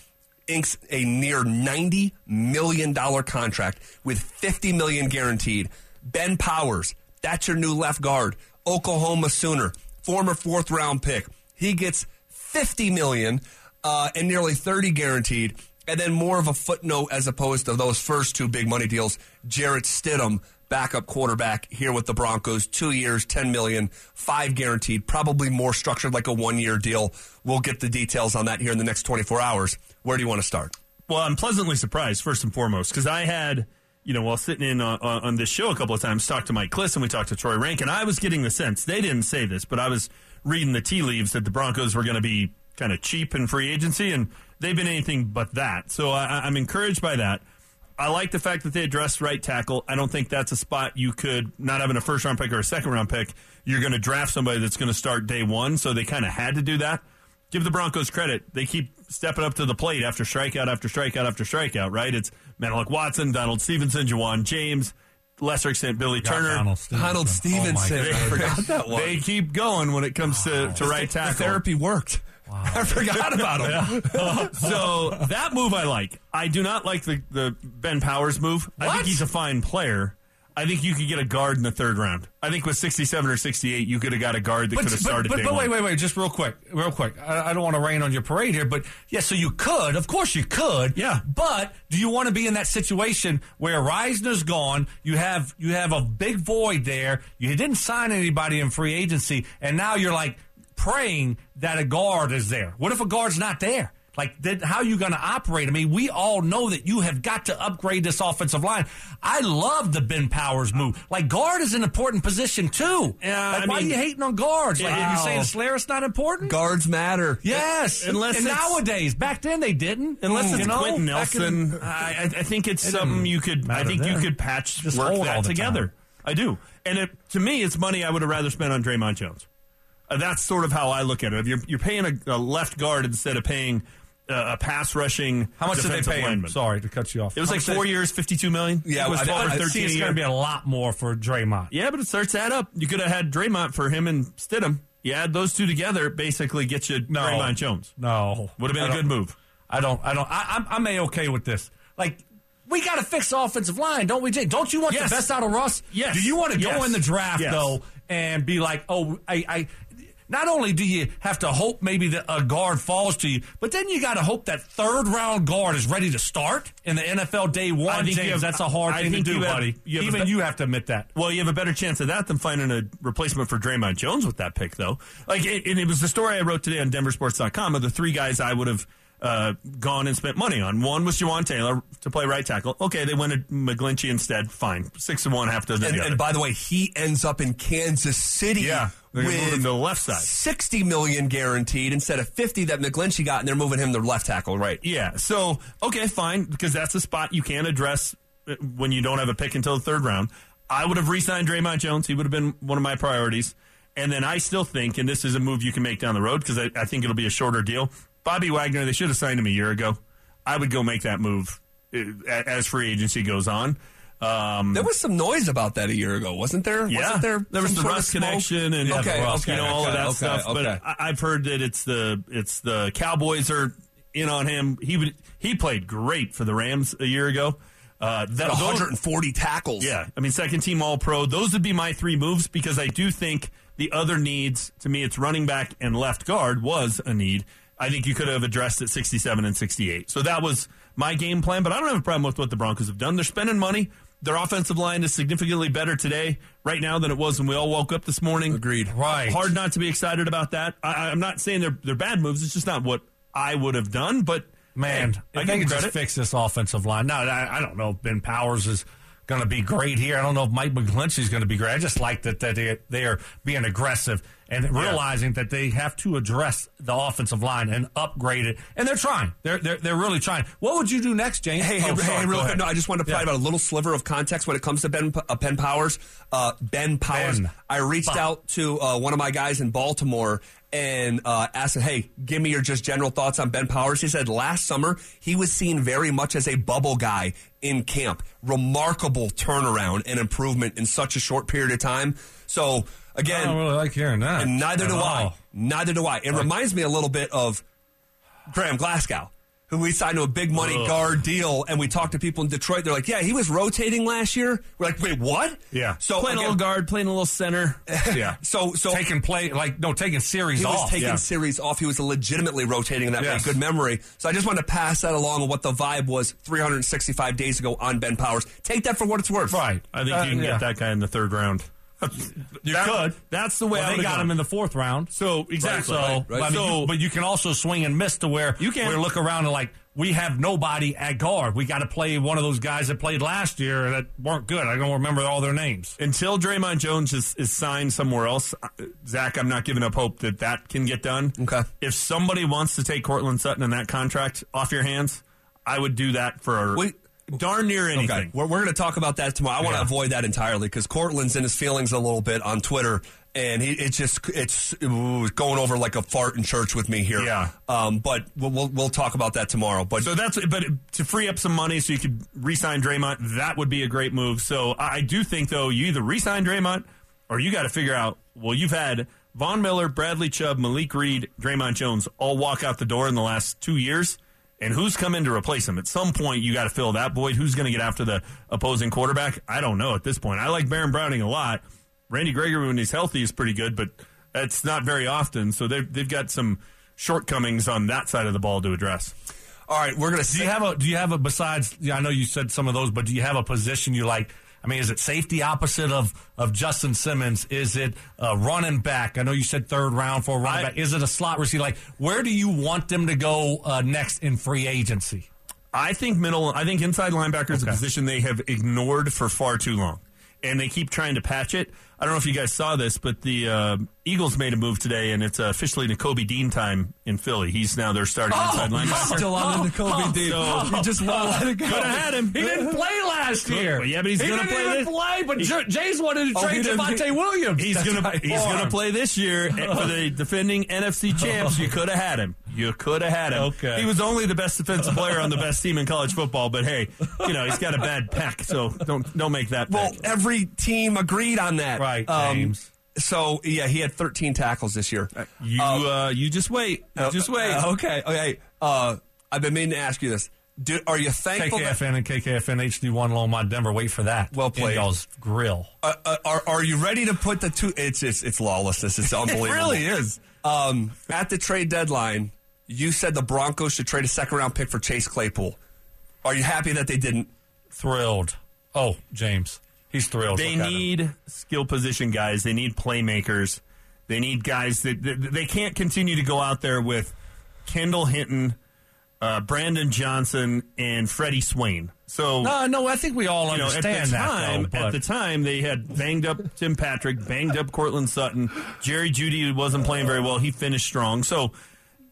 inks a near ninety million dollar contract with fifty million guaranteed. Ben Powers, that's your new left guard. Oklahoma Sooner, former fourth round pick. He gets 50 million uh, and nearly 30 guaranteed. And then more of a footnote as opposed to those first two big money deals. Jarrett Stidham, backup quarterback here with the Broncos, two years, 10 million, five guaranteed, probably more structured like a one year deal. We'll get the details on that here in the next 24 hours. Where do you want to start? Well, I'm pleasantly surprised, first and foremost, because I had, you know, while sitting in on, on on this show a couple of times, talked to Mike Klis and we talked to Troy Renck, and I was getting the sense, they didn't say this, but I was reading the tea leaves that the Broncos were going to be kind of cheap in free agency, and they've been anything but that. So I, I'm encouraged by that. I like the fact that they addressed right tackle. I don't think that's a spot you could, not having a first round pick or a second round pick, you're going to draft somebody that's going to start day one. So they kind of had to do that. Give the Broncos credit. They keep stepping up to the plate after strikeout after strikeout after strikeout, right? It's Menelik Watson, Donald Stephenson, Ja'Wuan James, lesser extent Billy Turner. Donald Stephenson. Donald Oh, Stephenson. I goodness. forgot that one. They keep going when it comes to, to right The tackle. therapy worked. I forgot about him. so that move I like. I do not like the, the Ben Powers move. I What? think he's a fine player. I think you could get a guard in the third round. I think with 67 or 68, you could have got a guard that could have started but, day but wait, one. wait, wait, just real quick, real quick. I, I don't want to rain on your parade here, but yeah, so you could, of course you could. Yeah. But do you want to be in that situation where Risner's gone, you have you have a big void there, you didn't sign anybody in free agency, and now you're like praying that a guard is there. What if a guard's not there? Like, that, how are you going to operate? I mean, we all know that you have got to upgrade this offensive line. I love the Ben Powers move. Like, guard is an important position too. Yeah, like, I why are you hating on guards? Like, Wow. you're saying Slayer's not important? Guards matter. Yes, Unless and nowadays, back then they didn't. Unless it's You know, Quenton back in- Nelson, I, I I think it's It something you could. I matter think you could patch Just work hold all that the together. time. I do, and it, to me, it's money I would have rather spent on Dre'Mont Jones. Uh, that's sort of how I look at it. If you're, you're paying a, a left guard instead of paying uh, a pass rushing. How much did they pay him? lineman. Sorry to cut you off. It was How like much four they- years, fifty-two million. Yeah, it was I- twelve I- or I See, thirteen it's going to be a lot more for Dre'Mont. Yeah, but it starts to add up. You could have had Dre'Mont for him and Stidham. You add those two together, basically get you No. Dre'Mont Jones. No, Would have been I a don't- good move. I don't. I don't. I, I'm, I'm a okay with this. Like. We got to fix the offensive line, don't we, Jay? Don't you want Yes. the best out of Russ? Yes. Do you want to go Yes. in the draft Yes. though and be like, oh, I, I. Not only do you have to hope maybe that a guard falls to you, but then you got to hope that third round guard is ready to start in the NFL day one. James, have- that's a hard I thing to do, you have- buddy. you have a Even be- you have to admit that. Well, you have a better chance of that than finding a replacement for Dre'Mont Jones with that pick, though. Like, it, and it was the story I wrote today on DenverSports.com of the three guys I would have uh, gone and spent money on. One was Jawaan Taylor to play right tackle. Okay, they went to McGlinchey instead. Fine, six and one, half dozen And, the other. and by the way, he ends up in Kansas City Yeah, they're with to the left side. sixty million guaranteed instead of fifty that McGlinchey got, and they're moving him to left tackle. Right? Yeah. So okay, fine, because that's a spot you can address uh, when you don't have a pick until the third round. I would have re-signed Dre'Mont Jones. He would have been one of my priorities. And then I still think, and this is a move you can make down the road because I, I think it'll be a shorter deal. Bobby Wagner, they should have signed him a year ago. I would go make that move uh, as free agency goes on. Um, There was some noise about that a year ago, wasn't there? yeah, wasn't there? there was the Rust connection and okay, Rust, okay, you know all of that okay, stuff. But. I, I've heard that it's the it's the Cowboys are in on him. He would he played great for the Rams a year ago. Uh, that, Got those- 140 tackles. yeah, I mean second team All Pro. Those would be my three moves because I do think the other needs to me it's running back and left guard was a need. I think you could have addressed at 67 and 68. So that was my game plan, but I don't have a problem with what the Broncos have done. They're spending money. Their offensive line is significantly better today, right now, than it was when we all woke up this morning. Agreed. Right. Hard not to be excited about that. I, I'm not saying they're they're bad moves. It's just not what I would have done. But Man, hey, if I think give could credit. just fix this offensive line. Now, I, I don't know if Ben Powers is going to be great here. I don't know if Mike McGlinchey is going to be great. I just like that, that they, they are being aggressive and realizing that they have to address the offensive line and upgrade it. And they're trying. They're they're, they're really trying. What would you do next, James? Hey, hey, Oh, hey, sorry, real quick. No, I just wanted to provide Yeah. about a little sliver of context when it comes to Ben uh, Ben Powers. Uh, ben Powers. Ben. I reached Ba- out to uh, one of my guys in Baltimore and uh, asked him, "Hey, give me your just general thoughts on Ben Powers." He said last summer he was seen very much as a bubble guy in camp. Remarkable turnaround and improvement in such a short period of time. So I again, don't really like hearing that. and neither at do I. Neither do I. It reminds me a little bit of Graham Glasgow, who we signed to a big money Ugh. guard deal, and we talked to people in Detroit. They're like, "Yeah, he was rotating last year." We're like, "Wait, what?" Yeah. So playing a little guard, playing a little center. Yeah. So so taking play like no taking series he off. was taking Yeah. series off. He was legitimately rotating in that Yes. way. Good memory. So I just wanted to pass that along on what the vibe was 365 days ago on Ben Powers. Take that for what it's worth. right. I think Uh, you can yeah. get that guy in the third round. You That- could. That's the way Well, they got gone. him in the fourth round. So exactly. So, right, right. I mean, So- you- but you can also swing and miss to where You can. We look around and like we have nobody at guard. We got to play one of those guys that played last year that weren't good. I don't remember all their names. Until Dre'Mont Jones is, is signed somewhere else, uh, Zach, I'm not giving up hope that that can get done. Okay. If somebody wants to take Courtland Sutton and that contract off your hands, I would do that for Wait. Darn near anything. Okay, we're, we're going to talk about that tomorrow. I want to Yeah. avoid that entirely because Courtland's in his feelings a little bit on Twitter, and he, it's just it's going over like a fart in church with me here. Yeah. Um, but we'll, we'll we'll talk about that tomorrow. But So that's but to free up some money so you could re-sign Dre'Mont, that would be a great move. So I I do think though you either re-sign Dre'Mont or you got to figure out. Well, you've had Von Miller, Bradley Chubb, Malik Reed, Dre'Mont Jones all walk out the door in the last two years. And who's come in to replace him? At some point, you got to fill that void. Who's going to get after the opposing quarterback? I don't know at this point. I like Baron Browning a lot. Randy Gregory, when he's healthy, is pretty good, but that's not very often. So they've, they've got some shortcomings on that side of the ball to address. all right, we're going to Do see. you have a? Do you have a? Besides, yeah, I know you said some of those, but do you have a position you like? I mean, is it safety opposite of, of Justin Simmons? Is it uh, running back? I know you said third round for a running I- back. Is it a slot receiver? Like, where do you want them to go uh, next in free agency? I think middle. I think inside linebacker is a position they have ignored for far too long, and they keep trying to patch it. I don't know if you guys saw this, but the uh, Eagles made a move today, and it's officially Nakobe Dean time in Philly. He's now their starting Oh, inside linebacker. Still on the Kobe Dean. So- You just won't let it go. Could have had him. He didn't play last year. Yeah, but he's he gonna didn't play even this- play. But J- Jays wanted to Oh, trade he Javonte Williams. He's gonna right. he's gonna play this year for the defending NFC champs. You could have had him. You could have had him. Okay. He was only the best defensive player on the best team in college football, but hey, you know he's got a bad pec, so don't don't make that. Well, pick. every team agreed on that. Right, Um, James. so yeah, he had 13 tackles this year. you uh, you just wait. You just wait. Uh, okay. Okay. Uh, I've been meaning to ask you this. Do, are you thankful? That, and KKFN HD1 Longmont Denver. Wait for that. Well In played. y'all's grill. uh, uh, are, are you ready to put the two? It's it's, it's lawlessness. It's unbelievable. It really is. Um, at the trade deadline, you said the Broncos should trade a second round pick for Chase Claypool. Are you happy that they didn't? Thrilled. Oh, James. He's thrilled. They Look need skill position guys. They need playmakers. They need guys that, that they can't continue to go out there with Kendall Hinton, uh, Brandon Johnson, and Freddie Swain. So No, no, I think we all you know, at understand the that. time, though, at the time, they had banged up Tim Patrick, banged up Courtland Sutton. Jerry Jeudy wasn't playing very well. He finished strong. So,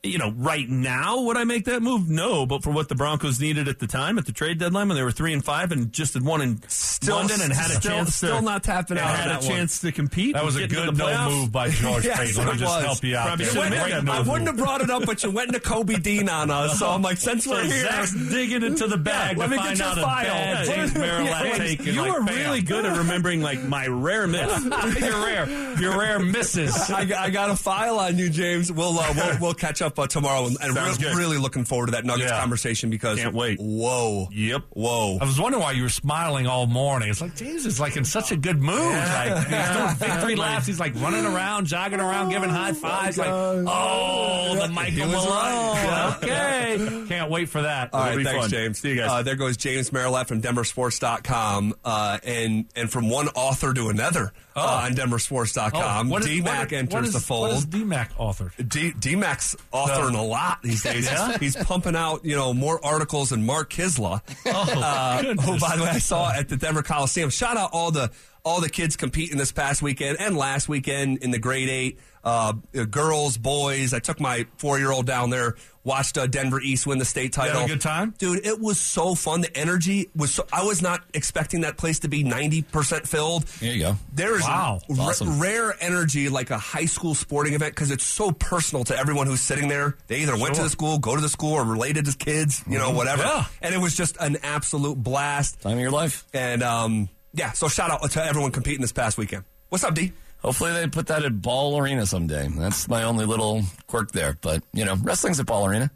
you know, right now, would I make that move? No. But for what the Broncos needed at the time, at the trade deadline, when they were three and five and just had won in London and had a still- chance, still to, not tapping out had a one. chance to compete. that was a good no move by George Yes, Paton. Let me just was. help you out. Probably there. should've made Great that no I move. wouldn't have brought it up, but you went into Kobe Dean on us. So I'm like, since So we're here, Zach's digging into the bag let to me find get your out file. Yeah, yeah, yeah. You like, were bam. really good at remembering like my rare myths. your rare, your rare misses. I, I got a file on you, James. We'll uh, we'll, we'll catch up uh, tomorrow, and, and Sounds re- really looking forward to that Nuggets Yeah. conversation because Can't wait. Whoa, Yep. whoa. I was wondering why you were smiling all morning. It's like James is like in such a good mood. Like he's doing victory laps. He's like running around, jogging around, giving high fives. Like, oh, the Michael Malone. wrong. Okay, can't wait for that. All right, thanks, fun. James. See you guys. Uh, there goes James Merilatt from DenverSports.com, uh, and and from one author to another uh, on DenverSports.com. Oh, what is- DMAC what enters what is- the fold. What is DMAC authored? D- DMAC's authoring a lot these days. Yeah? He's pumping out, you know, more articles than Mark Kiszla, uh, who, by the way, I saw at the Denver Coliseum. Shout out all the all the kids competing this past weekend and last weekend in the grade eight. Uh, girls, boys. I took my four year old down there, watched uh, Denver East win the state You title. had a good time? dude. It was so fun. The energy was. so I was not expecting that place to be ninety percent filled. There you go. There is Wow. ra- Awesome. rare energy like a high school sporting event because it's so personal to everyone who's sitting there. They either went to the school, go to the school, or related to kids, you know, whatever. Yeah. And it was just an absolute blast. Time of your life. And um, yeah, so shout out to everyone competing this past weekend. What's up, D? Hopefully they put that at Ball Arena someday. That's my only little quirk there. But you know, wrestling's at Ball Arena.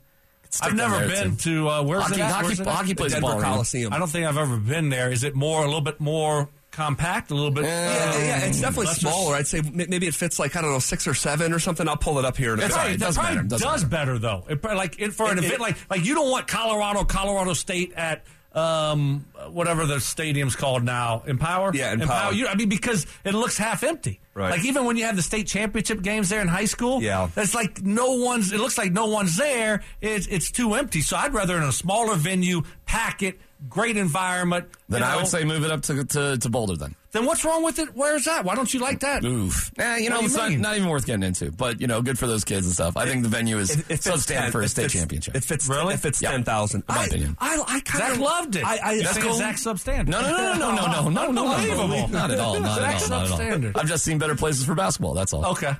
I've never been too. to uh, where's hockey. it at? Hockey, Where's it at? hockey plays Denver Ball Arena. Coliseum. I don't think I've ever been there. Is it more a little bit more compact? A little bit. Yeah, yeah, it's definitely Less- smaller. I'd say maybe it fits like I don't know six or seven or something. I'll pull it up here in a It's second. all right. that doesn't probably matter. Doesn't does matter. better though. It, like it, for an It- event it- like like you don't want Colorado, Colorado State at um whatever the stadium's called now, Empower. Yeah, Empower. You, I mean because it looks half empty. Right. Like even when you have the state championship games there in high school, Yeah. it's like no one's. It looks like no one's there. It's it's too empty. So I'd rather in a smaller venue, pack it, great environment. Then I know. would say move it up to, to, to Boulder then. Then what's wrong with it? Where's that? Why don't you like that? Oof. Nah, you know, you it's not, not even worth getting into. But, you know, good for those kids and stuff. I think the venue is It- it fits substandard 10 for a state fits- championship. It fits. Really? It fits Yeah. ten thousand. My I, opinion. I, I kind of loved it. I, I, You're that's saying cool. Zach's substandard. No, no, no, no, no, no, no, no, no, Unbelievable. no, not at all, not at all, Zach's not at all. substandard. I've just seen better places for basketball. That's all. Okay.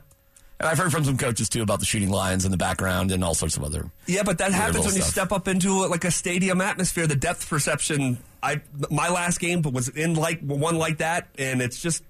And I've heard from some coaches too about the shooting lines in the background and all sorts of other. Yeah, but that happens little when you step up into like a stadium atmosphere. The depth perception. I my last game was in like one like that, and it's just.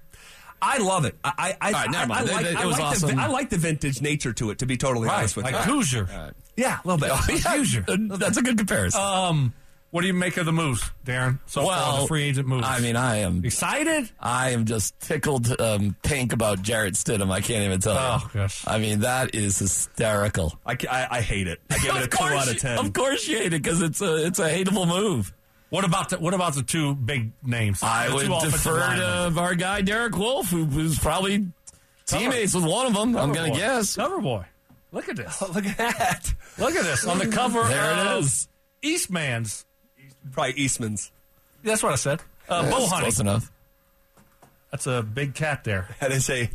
I love it. I I, I, right, never mind. I, I like, It- it I was like the. I like the vintage nature to it. To be totally Right. honest with Like you, Hoosier. yeah, a little bit. Hoosier. That's a good comparison. Um, what do you make of the moves, Darren? So far, the free agent moves. I mean, I am excited. I am just tickled um, pink about Jarrett Stidham. I can't even tell Oh, you. gosh. I mean, that is hysterical. I, I, I hate it. I give it a two out of ten. Of course you hate it because it's a it's a hateable move. What about the what about the two big names? I The would two offensive defer linemen. to our guy Derek Wolfe, who was probably teammates with one of them. I'm Cover going boy. to guess. Cover boy. Look at this. Look at that. Look at this on the cover There it of is. Eastman's. Probably Eastman's. That's what I said. Uh, That's bow hunting. Close enough. That's a big cat there. That is a.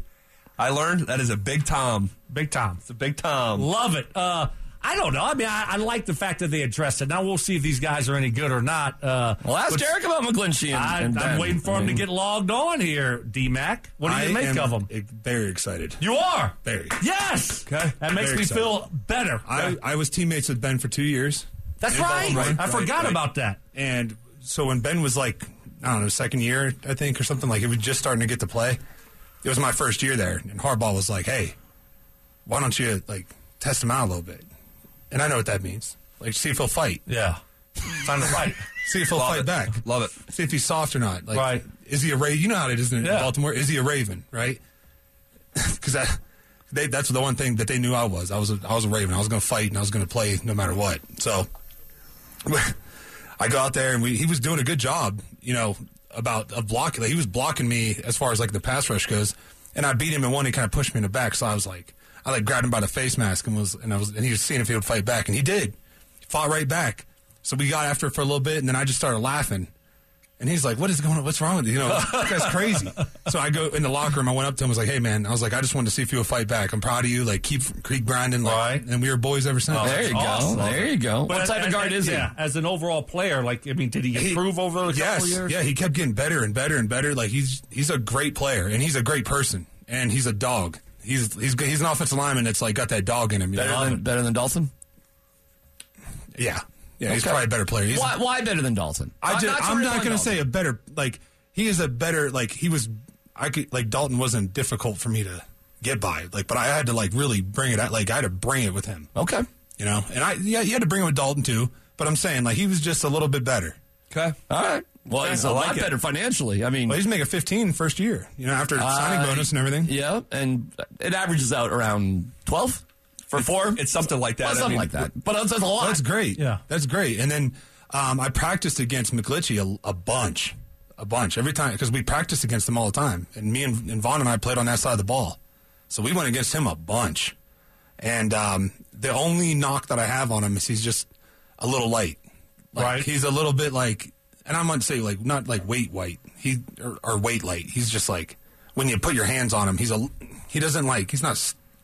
I learned that is a big Tom. Big Tom. It's a big Tom. Love it. Uh, I don't know. I mean, I, I like the fact that they addressed it. Now we'll see if these guys are any good or not. Uh, Well, ask which- Derek about McGlinchey. And, I, and I'm waiting for I him to get logged on here, D Mac. What do you I make am of him? Very excited. You are. Very. Yes. Okay. That makes Very me excited. feel better. I, I was teammates with Ben for two years. That's right. Baltimore. I forgot right. about that. And so when Ben was like, I don't know, second year, I think, or something, like he was just starting to get to play. It was my first year there, and Harbaugh was like, "Hey, why don't you like test him out a little bit?" And I know what that means. Like, see if he'll fight. Yeah. Time to fight. See if he'll Love fight it. back. Love it. See if he's soft or not. Like, Right. Is he a Raven? You know how it is in Yeah. Baltimore. Is he a Raven? Right? Because that. They, that's the one thing that they knew I was. I was a, I was a Raven. I was going to fight and I was going to play no matter what. So I go out there and we, he was doing a good job, you know, about of blocking. Like, he was blocking me as far as like the pass rush goes, and I beat him in one. He kind of pushed me in the back, so I was like, I like grabbed him by the face mask and was and I was and he was seeing if he would fight back, and he did. He fought right back. So we got after it for a little bit, and then I just started laughing. And he's like, "What is going on? What's wrong with you? You know, that guy's crazy." so I go in the locker room. I went up to him. I was like, "Hey, man," I was like, "I just wanted to see if you would fight back. I'm proud of you. Like, keep keep grinding." Like, Right. And we were boys ever since. Oh, there you Awesome. go. There you go. But what type as- of guard as- is he? As an overall player, like I mean, did he He- improve over the couple yes, years? Yeah, he kept getting better and better and better. Like he's he's a great player and he's a great person and he's a dog. He's he's he's an offensive lineman that's like got that dog in him. You Better know? than, better than Dalton? yeah, yeah. He's Okay. probably a better player. He's, Why, why better than Dalton? I just, I'm not going to say a better like he is a better like he was. I could like Dalton wasn't difficult for me to get by like, but I had to like really bring it out. Like I had to bring it with him. Okay. You know, and I yeah, you had to bring it with Dalton too. But I'm saying like he was just a little bit better. Okay. All right. Well, he's a I like lot it. better financially. I mean, Well, he's making 15 first year. You know, after signing uh, bonus and everything. Yeah, and it averages out around 12 for four. It's something like that. Well, I something mean, like that. But that's, that's a lot. That's great. Yeah. that's great. And then um, I practiced against McGlinchey a, a bunch, a bunch every time because we practiced against him all the time. And me and, and Von and I played on that side of the ball, so we went against him a bunch. And um, the only knock that I have on him is he's just a little light. Like, Right. He's a little bit like, and I'm going to say like not like weight white. He or, or weight light. He's just like when you put your hands on him, he's a he doesn't like he's not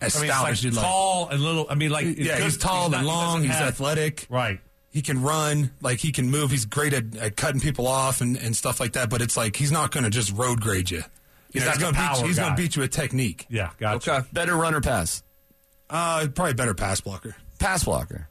s- I mean, stout it's like like. tall and little. I mean, like Yeah, good- he's tall not- and he long. doesn't He's have- athletic. Right. He can run. Like he can move. He's great at, at cutting people off and, and stuff like that. But it's like he's not going to just road grade you. You He's know, not he's going to beat. power You, he's going to beat you with technique. Yeah. Gotcha. Okay. better runner pass. Uh, probably better pass blocker. Pass blocker.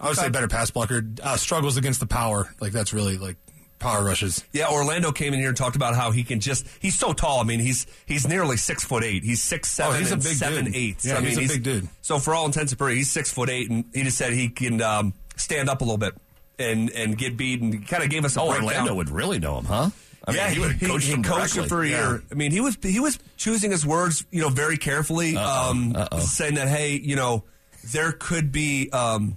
I would say better pass blocker. Uh, struggles against the power. Like that's really like power rushes. Yeah, Orlando came in here and talked about how he can just he's so tall. I mean, he's he's nearly six foot eight. He's six seven Oh, he's a big seven dude. eighths. Yeah, I mean, he's a big dude. So for all intents and purposes, he's six foot eight, and he just said he can um, stand up a little bit and and get beat, and kind of gave us a Oh, breakdown. Orlando would really know him, huh? I yeah, mean, he would he, coach he him coached him for a Yeah. year. I mean, he was he was choosing his words, you know, very carefully, um, saying that hey, you know, there could be. Um,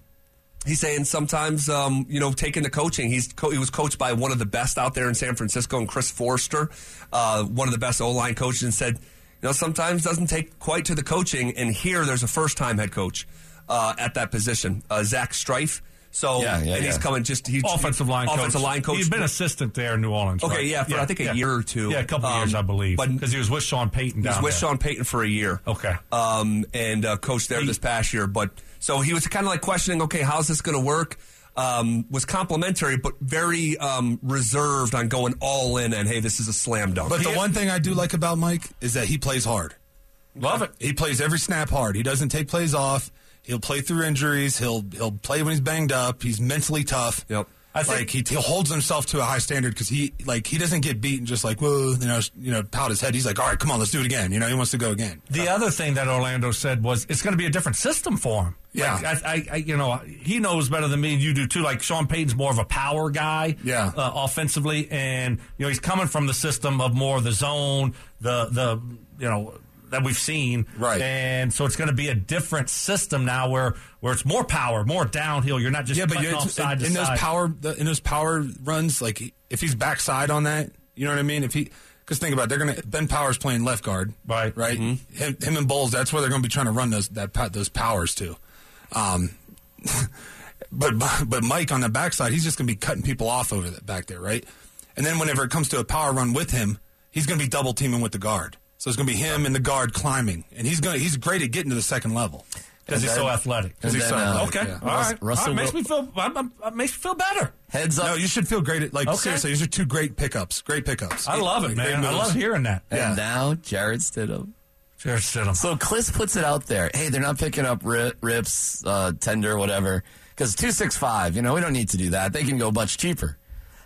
he's saying sometimes, um, you know, taking the coaching. He's co- he was coached by one of the best out there in San Francisco, and Chris Foerster, uh, one of the best O line coaches, and said, you know, sometimes doesn't take quite to the coaching. And here, there's a first time head coach uh, at that position, uh, Zach Strief. So Yeah, yeah, and he's yeah. coming just he's Offensive line coach. offensive line coach. He's been assistant there in New Orleans. Okay, right? yeah, for I think a year or two. Yeah, a couple Um, years, I believe. but- because he was with Sean Payton He was with there. Sean Payton for a year. Okay. Um, and uh, coached there He- this past year. But so he was kind of like questioning, okay, how's this going to work? Um, was complimentary, but very um, reserved on going all in. And hey, this is a slam dunk. But the one thing I do like about Mike is that he plays hard. Love it. He plays every snap hard. He doesn't take plays off. He'll play through injuries. He'll he'll play when he's banged up. He's mentally tough. Yep. I think- like he, he holds himself to a high standard because he like he doesn't get beaten just like whoa you know you know pout his head. He's like all right come on let's do it again. You know he wants to go again. The other thing that Orlando said was it's going to be a different system for him. Yeah. Like, I, I, I, you know, he knows better than me and you do too. Like Sean Payton's more of a power guy, Yeah. uh, offensively, and you know he's coming from the system of more of the zone, the the you know that we've seen. Right. And so it's going to be a different system now where where it's more power, more downhill. You're not just yeah, but cutting you- off side in, to in those power the, in those power runs, like if he's backside on that, you know what I mean. If he because think about it, they're gonna Ben Powers playing left guard, Right. Right. Mm-hmm. Him, him and Bolles, that's where they're going to be trying to run those that those powers to. Um, but but Mike on the backside, he's just going to be cutting people off over that back there, right? And then whenever it comes to a power run with him, he's going to be double teaming with the guard. So it's going to be him and the guard climbing, and he's going to he's great at getting to the second level. because he's so athletic. and he's then, so uh, athletic, Okay, yeah. all Rus- right. Russell all right. makes me feel. I'm, I'm, it makes me feel better. Heads up. No, you should feel great at like Okay. seriously. These are two great pickups. Great pickups. I love it, Like, man. I love hearing that. and yeah. now Jarrett Stidham. Jarrett Stidham. So Klis puts it out there. Hey, they're not picking up ri- rips, uh, tender, whatever. Because two six five, you know, we don't need to do that. They can go much cheaper.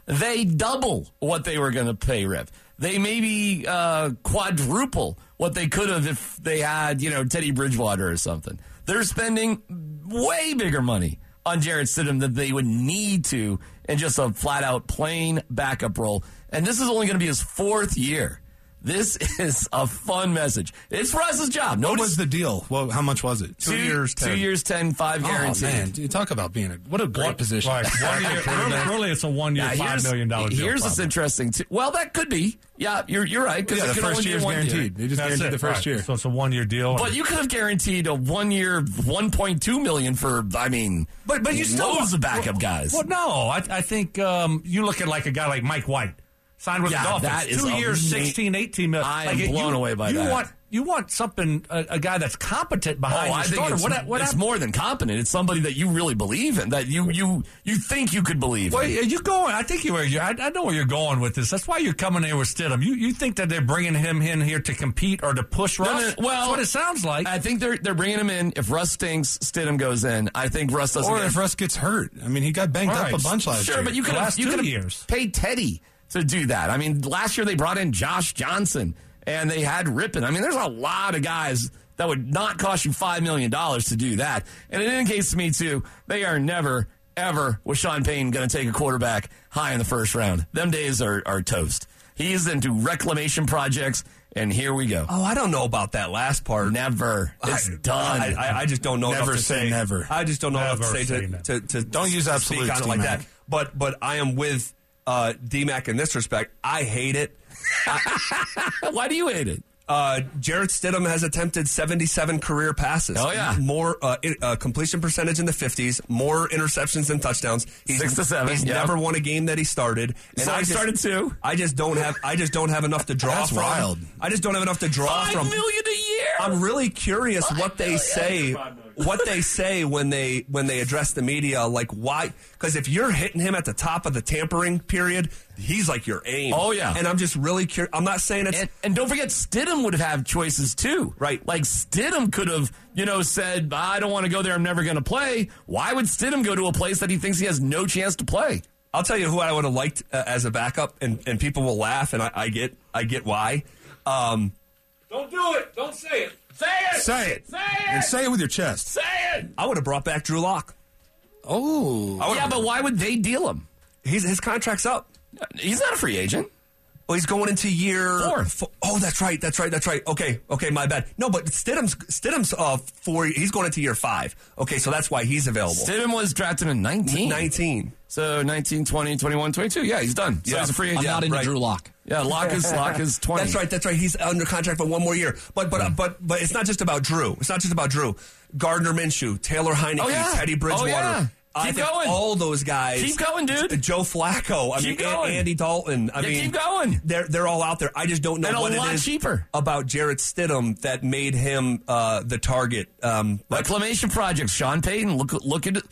They double what they were going to pay Rip. They maybe uh, quadruple what they could have if they had, you know, Teddy Bridgewater or something. They're spending way bigger money on Jarrett Stidham than they would need to in just a flat out plain backup role. And this is only going to be his fourth year. This is a fun message. It's Russ's job. What Notice was the deal? Well, how much was it? Two years, Two years, 10, five Oh guaranteed. man, dude, talk about being a what a great position. Right. One year, really, really, it's a one year, Yeah, five here's- million dollar deal. Here's what's interesting. Too. Well, that could be. Yeah, you're you're right. Because Yeah, the first only be year is year. guaranteed. They just That's guaranteed it, the first right. year. So it's a one year deal. But you could have guaranteed a one year, one point two million for. I mean, But but you still loads of backup guys. Well, no, I, I think um, you look at like a guy like Mike White signed with Yeah, the Dolphins. that is Two years, ama- 16, 18 million. I am Like, blown you, away by you that. Want, you want something a, a guy that's competent behind Oh, I think starter. it's, what, what it's more than competent. It's somebody that you really believe in, that you you you think you could believe. Well, in. are you going? I think you are. I, I know where you're going with this. That's why you're coming here with Stidham. You you think that they're bringing him in here to compete or to push No, Russ? no, well, That's what it sounds like. I think they're they're bringing him in. If Russ stinks, Stidham goes in. I think Russ doesn't. Or get- if Russ gets hurt, I mean, he got banged Right. up a bunch last Sure, year. but you could have last you two could have years. paid Teddy to do that. I mean, last year they brought in Josh Johnson and they had Rypien. I mean, there's a lot of guys that would not cost you five million dollars to do that. And it indicates to me too, they are never ever with Sean Payton going to take a quarterback high in the first round. Them days are are toast. He's into reclamation projects, and here we go. Oh, I don't know about that last part. Never, it's I, done. I, I, I just don't know Never enough to say never. I just don't know enough to say say to, never. to, to Don't use speak absolutes, on it like that. But but I am with uh, DMAC in this respect. I hate it. Why do you hate it? Uh, Jarrett Stidham has attempted 77 career passes. Oh, yeah. more uh, i- uh, completion percentage in the 50s, more interceptions than touchdowns. He's, Six to seven, He's yeah. never won a game that he started. So I just- started two. I just don't have. I just don't have enough to draw That's from. wild. I just don't have enough to draw Five from. million a year. I'm really curious what they say. What they say when they when they address the media, like why? Because if you're hitting him at the top of the tampering period, he's like your aim. Oh, yeah. and I'm just really curious. I'm not saying it's And, and don't forget, Stidham would have had choices too. Right. Like Stidham could have, you know, said, I don't want to go there. I'm never going to play. Why would Stidham go to a place that he thinks he has no chance to play? I'll tell you who I would have liked uh, as a backup, and, and people will laugh, and I, I get I get why. Um, Don't do it. Don't say it. Say it. say it. Say it. And say it with your chest. Say it. I would have brought back Drew Lock. Oh. Yeah, but why would they deal him? He's, his contract's up. He's not a free agent. Well, he's going into year Four. fo- Oh, that's right. That's right. That's right. Okay. Okay. My bad. No, but Stidham's Stidham's uh four. He's going into year five. Okay, so that's why he's available. Stidham was drafted in 19. Nineteen. So 19, 20, 21, 22. Yeah, he's done. So Yeah. he's a free agent. I'm not into right. Drew Lock. Yeah, Lock is, Lock is 20. That's right. That's right. He's under contract for one more year. But but uh, but but it's not just about Drew. It's not just about Drew. Gardner Minshew, Taylor Heinicke, Oh, yeah. Teddy Bridgewater. Oh, yeah. I Keep think going. all those guys. Keep going, dude. Joe Flacco. I Keep mean, going. Andy Dalton. I Yeah, mean, keep going. They're they're all out there. I just don't know And a what lot it is cheaper. about Jarrett Stidham that made him uh, the target. Um, Reclamation projects. Sean Payton, look, look at it.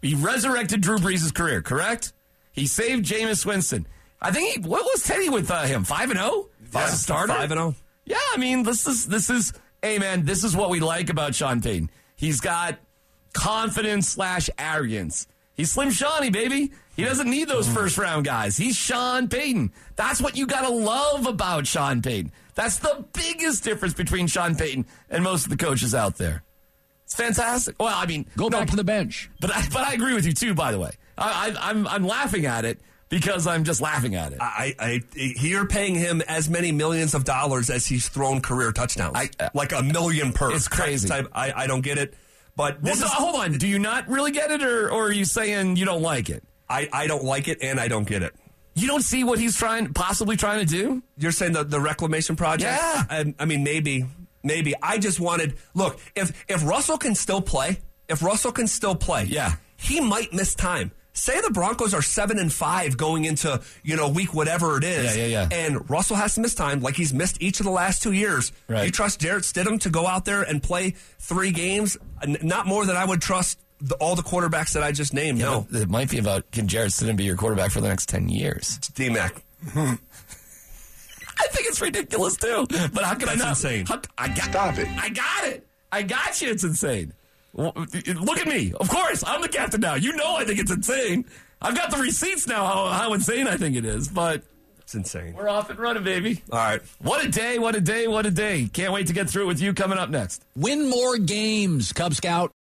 He resurrected Drew Brees' career, correct? He saved Jameis Winston. I think he, what was Teddy with uh, him? Five and zero as a starter. five and oh. zero. Yeah, I mean, this is this is. Hey, man, this is what we like about Sean Payton. He's got confidence slash arrogance. He's Slim Shawnee, baby. He doesn't need those first round guys. He's Sean Payton. That's what you gotta love about Sean Payton. That's the biggest difference between Sean Payton and most of the coaches out there. It's fantastic. Well, I mean, Go no, back to the bench. but I, but I agree with you too. By the way, I, I, I'm I'm laughing at it because I'm just laughing at it. I, I, you're paying him as many millions of dollars as he's thrown career touchdowns, I- uh, like a million per. It's crazy. type- I, I don't get it, but Well, so, is, hold on. Do you not really get it, or, or are you saying you don't like it? I, I don't like it, and I don't get it. You don't see what he's trying, possibly trying to do? You're saying the, the reclamation project? Yeah. I, I mean, maybe, maybe. I just wanted look if if Russell can still play, if Russell can still play, Yeah. he might miss time. Say the Broncos are seven and five going into you know week whatever it is, Yeah, yeah, yeah. and Russell has to miss time like he's missed each of the last two years. Right. You trust Jarrett Stidham to go out there and play three games? Not more than I would trust the, all the quarterbacks that I just named. no, It might be about can Jarrett Stidham be your quarterback for the next 10 years? D Mac. I think it's ridiculous too. But how can I That's not? insane. How, I got, Stop it. I got it. I got you. It's insane. Well, Look at me. Of course, I'm the captain now. You know I think it's insane. I've got the receipts now how, how insane I think it is. But It's insane. we're off and running, baby. All right. What a day, what a day, what a day. Can't wait to get through it with you coming up next. Win more games, Cub Scout.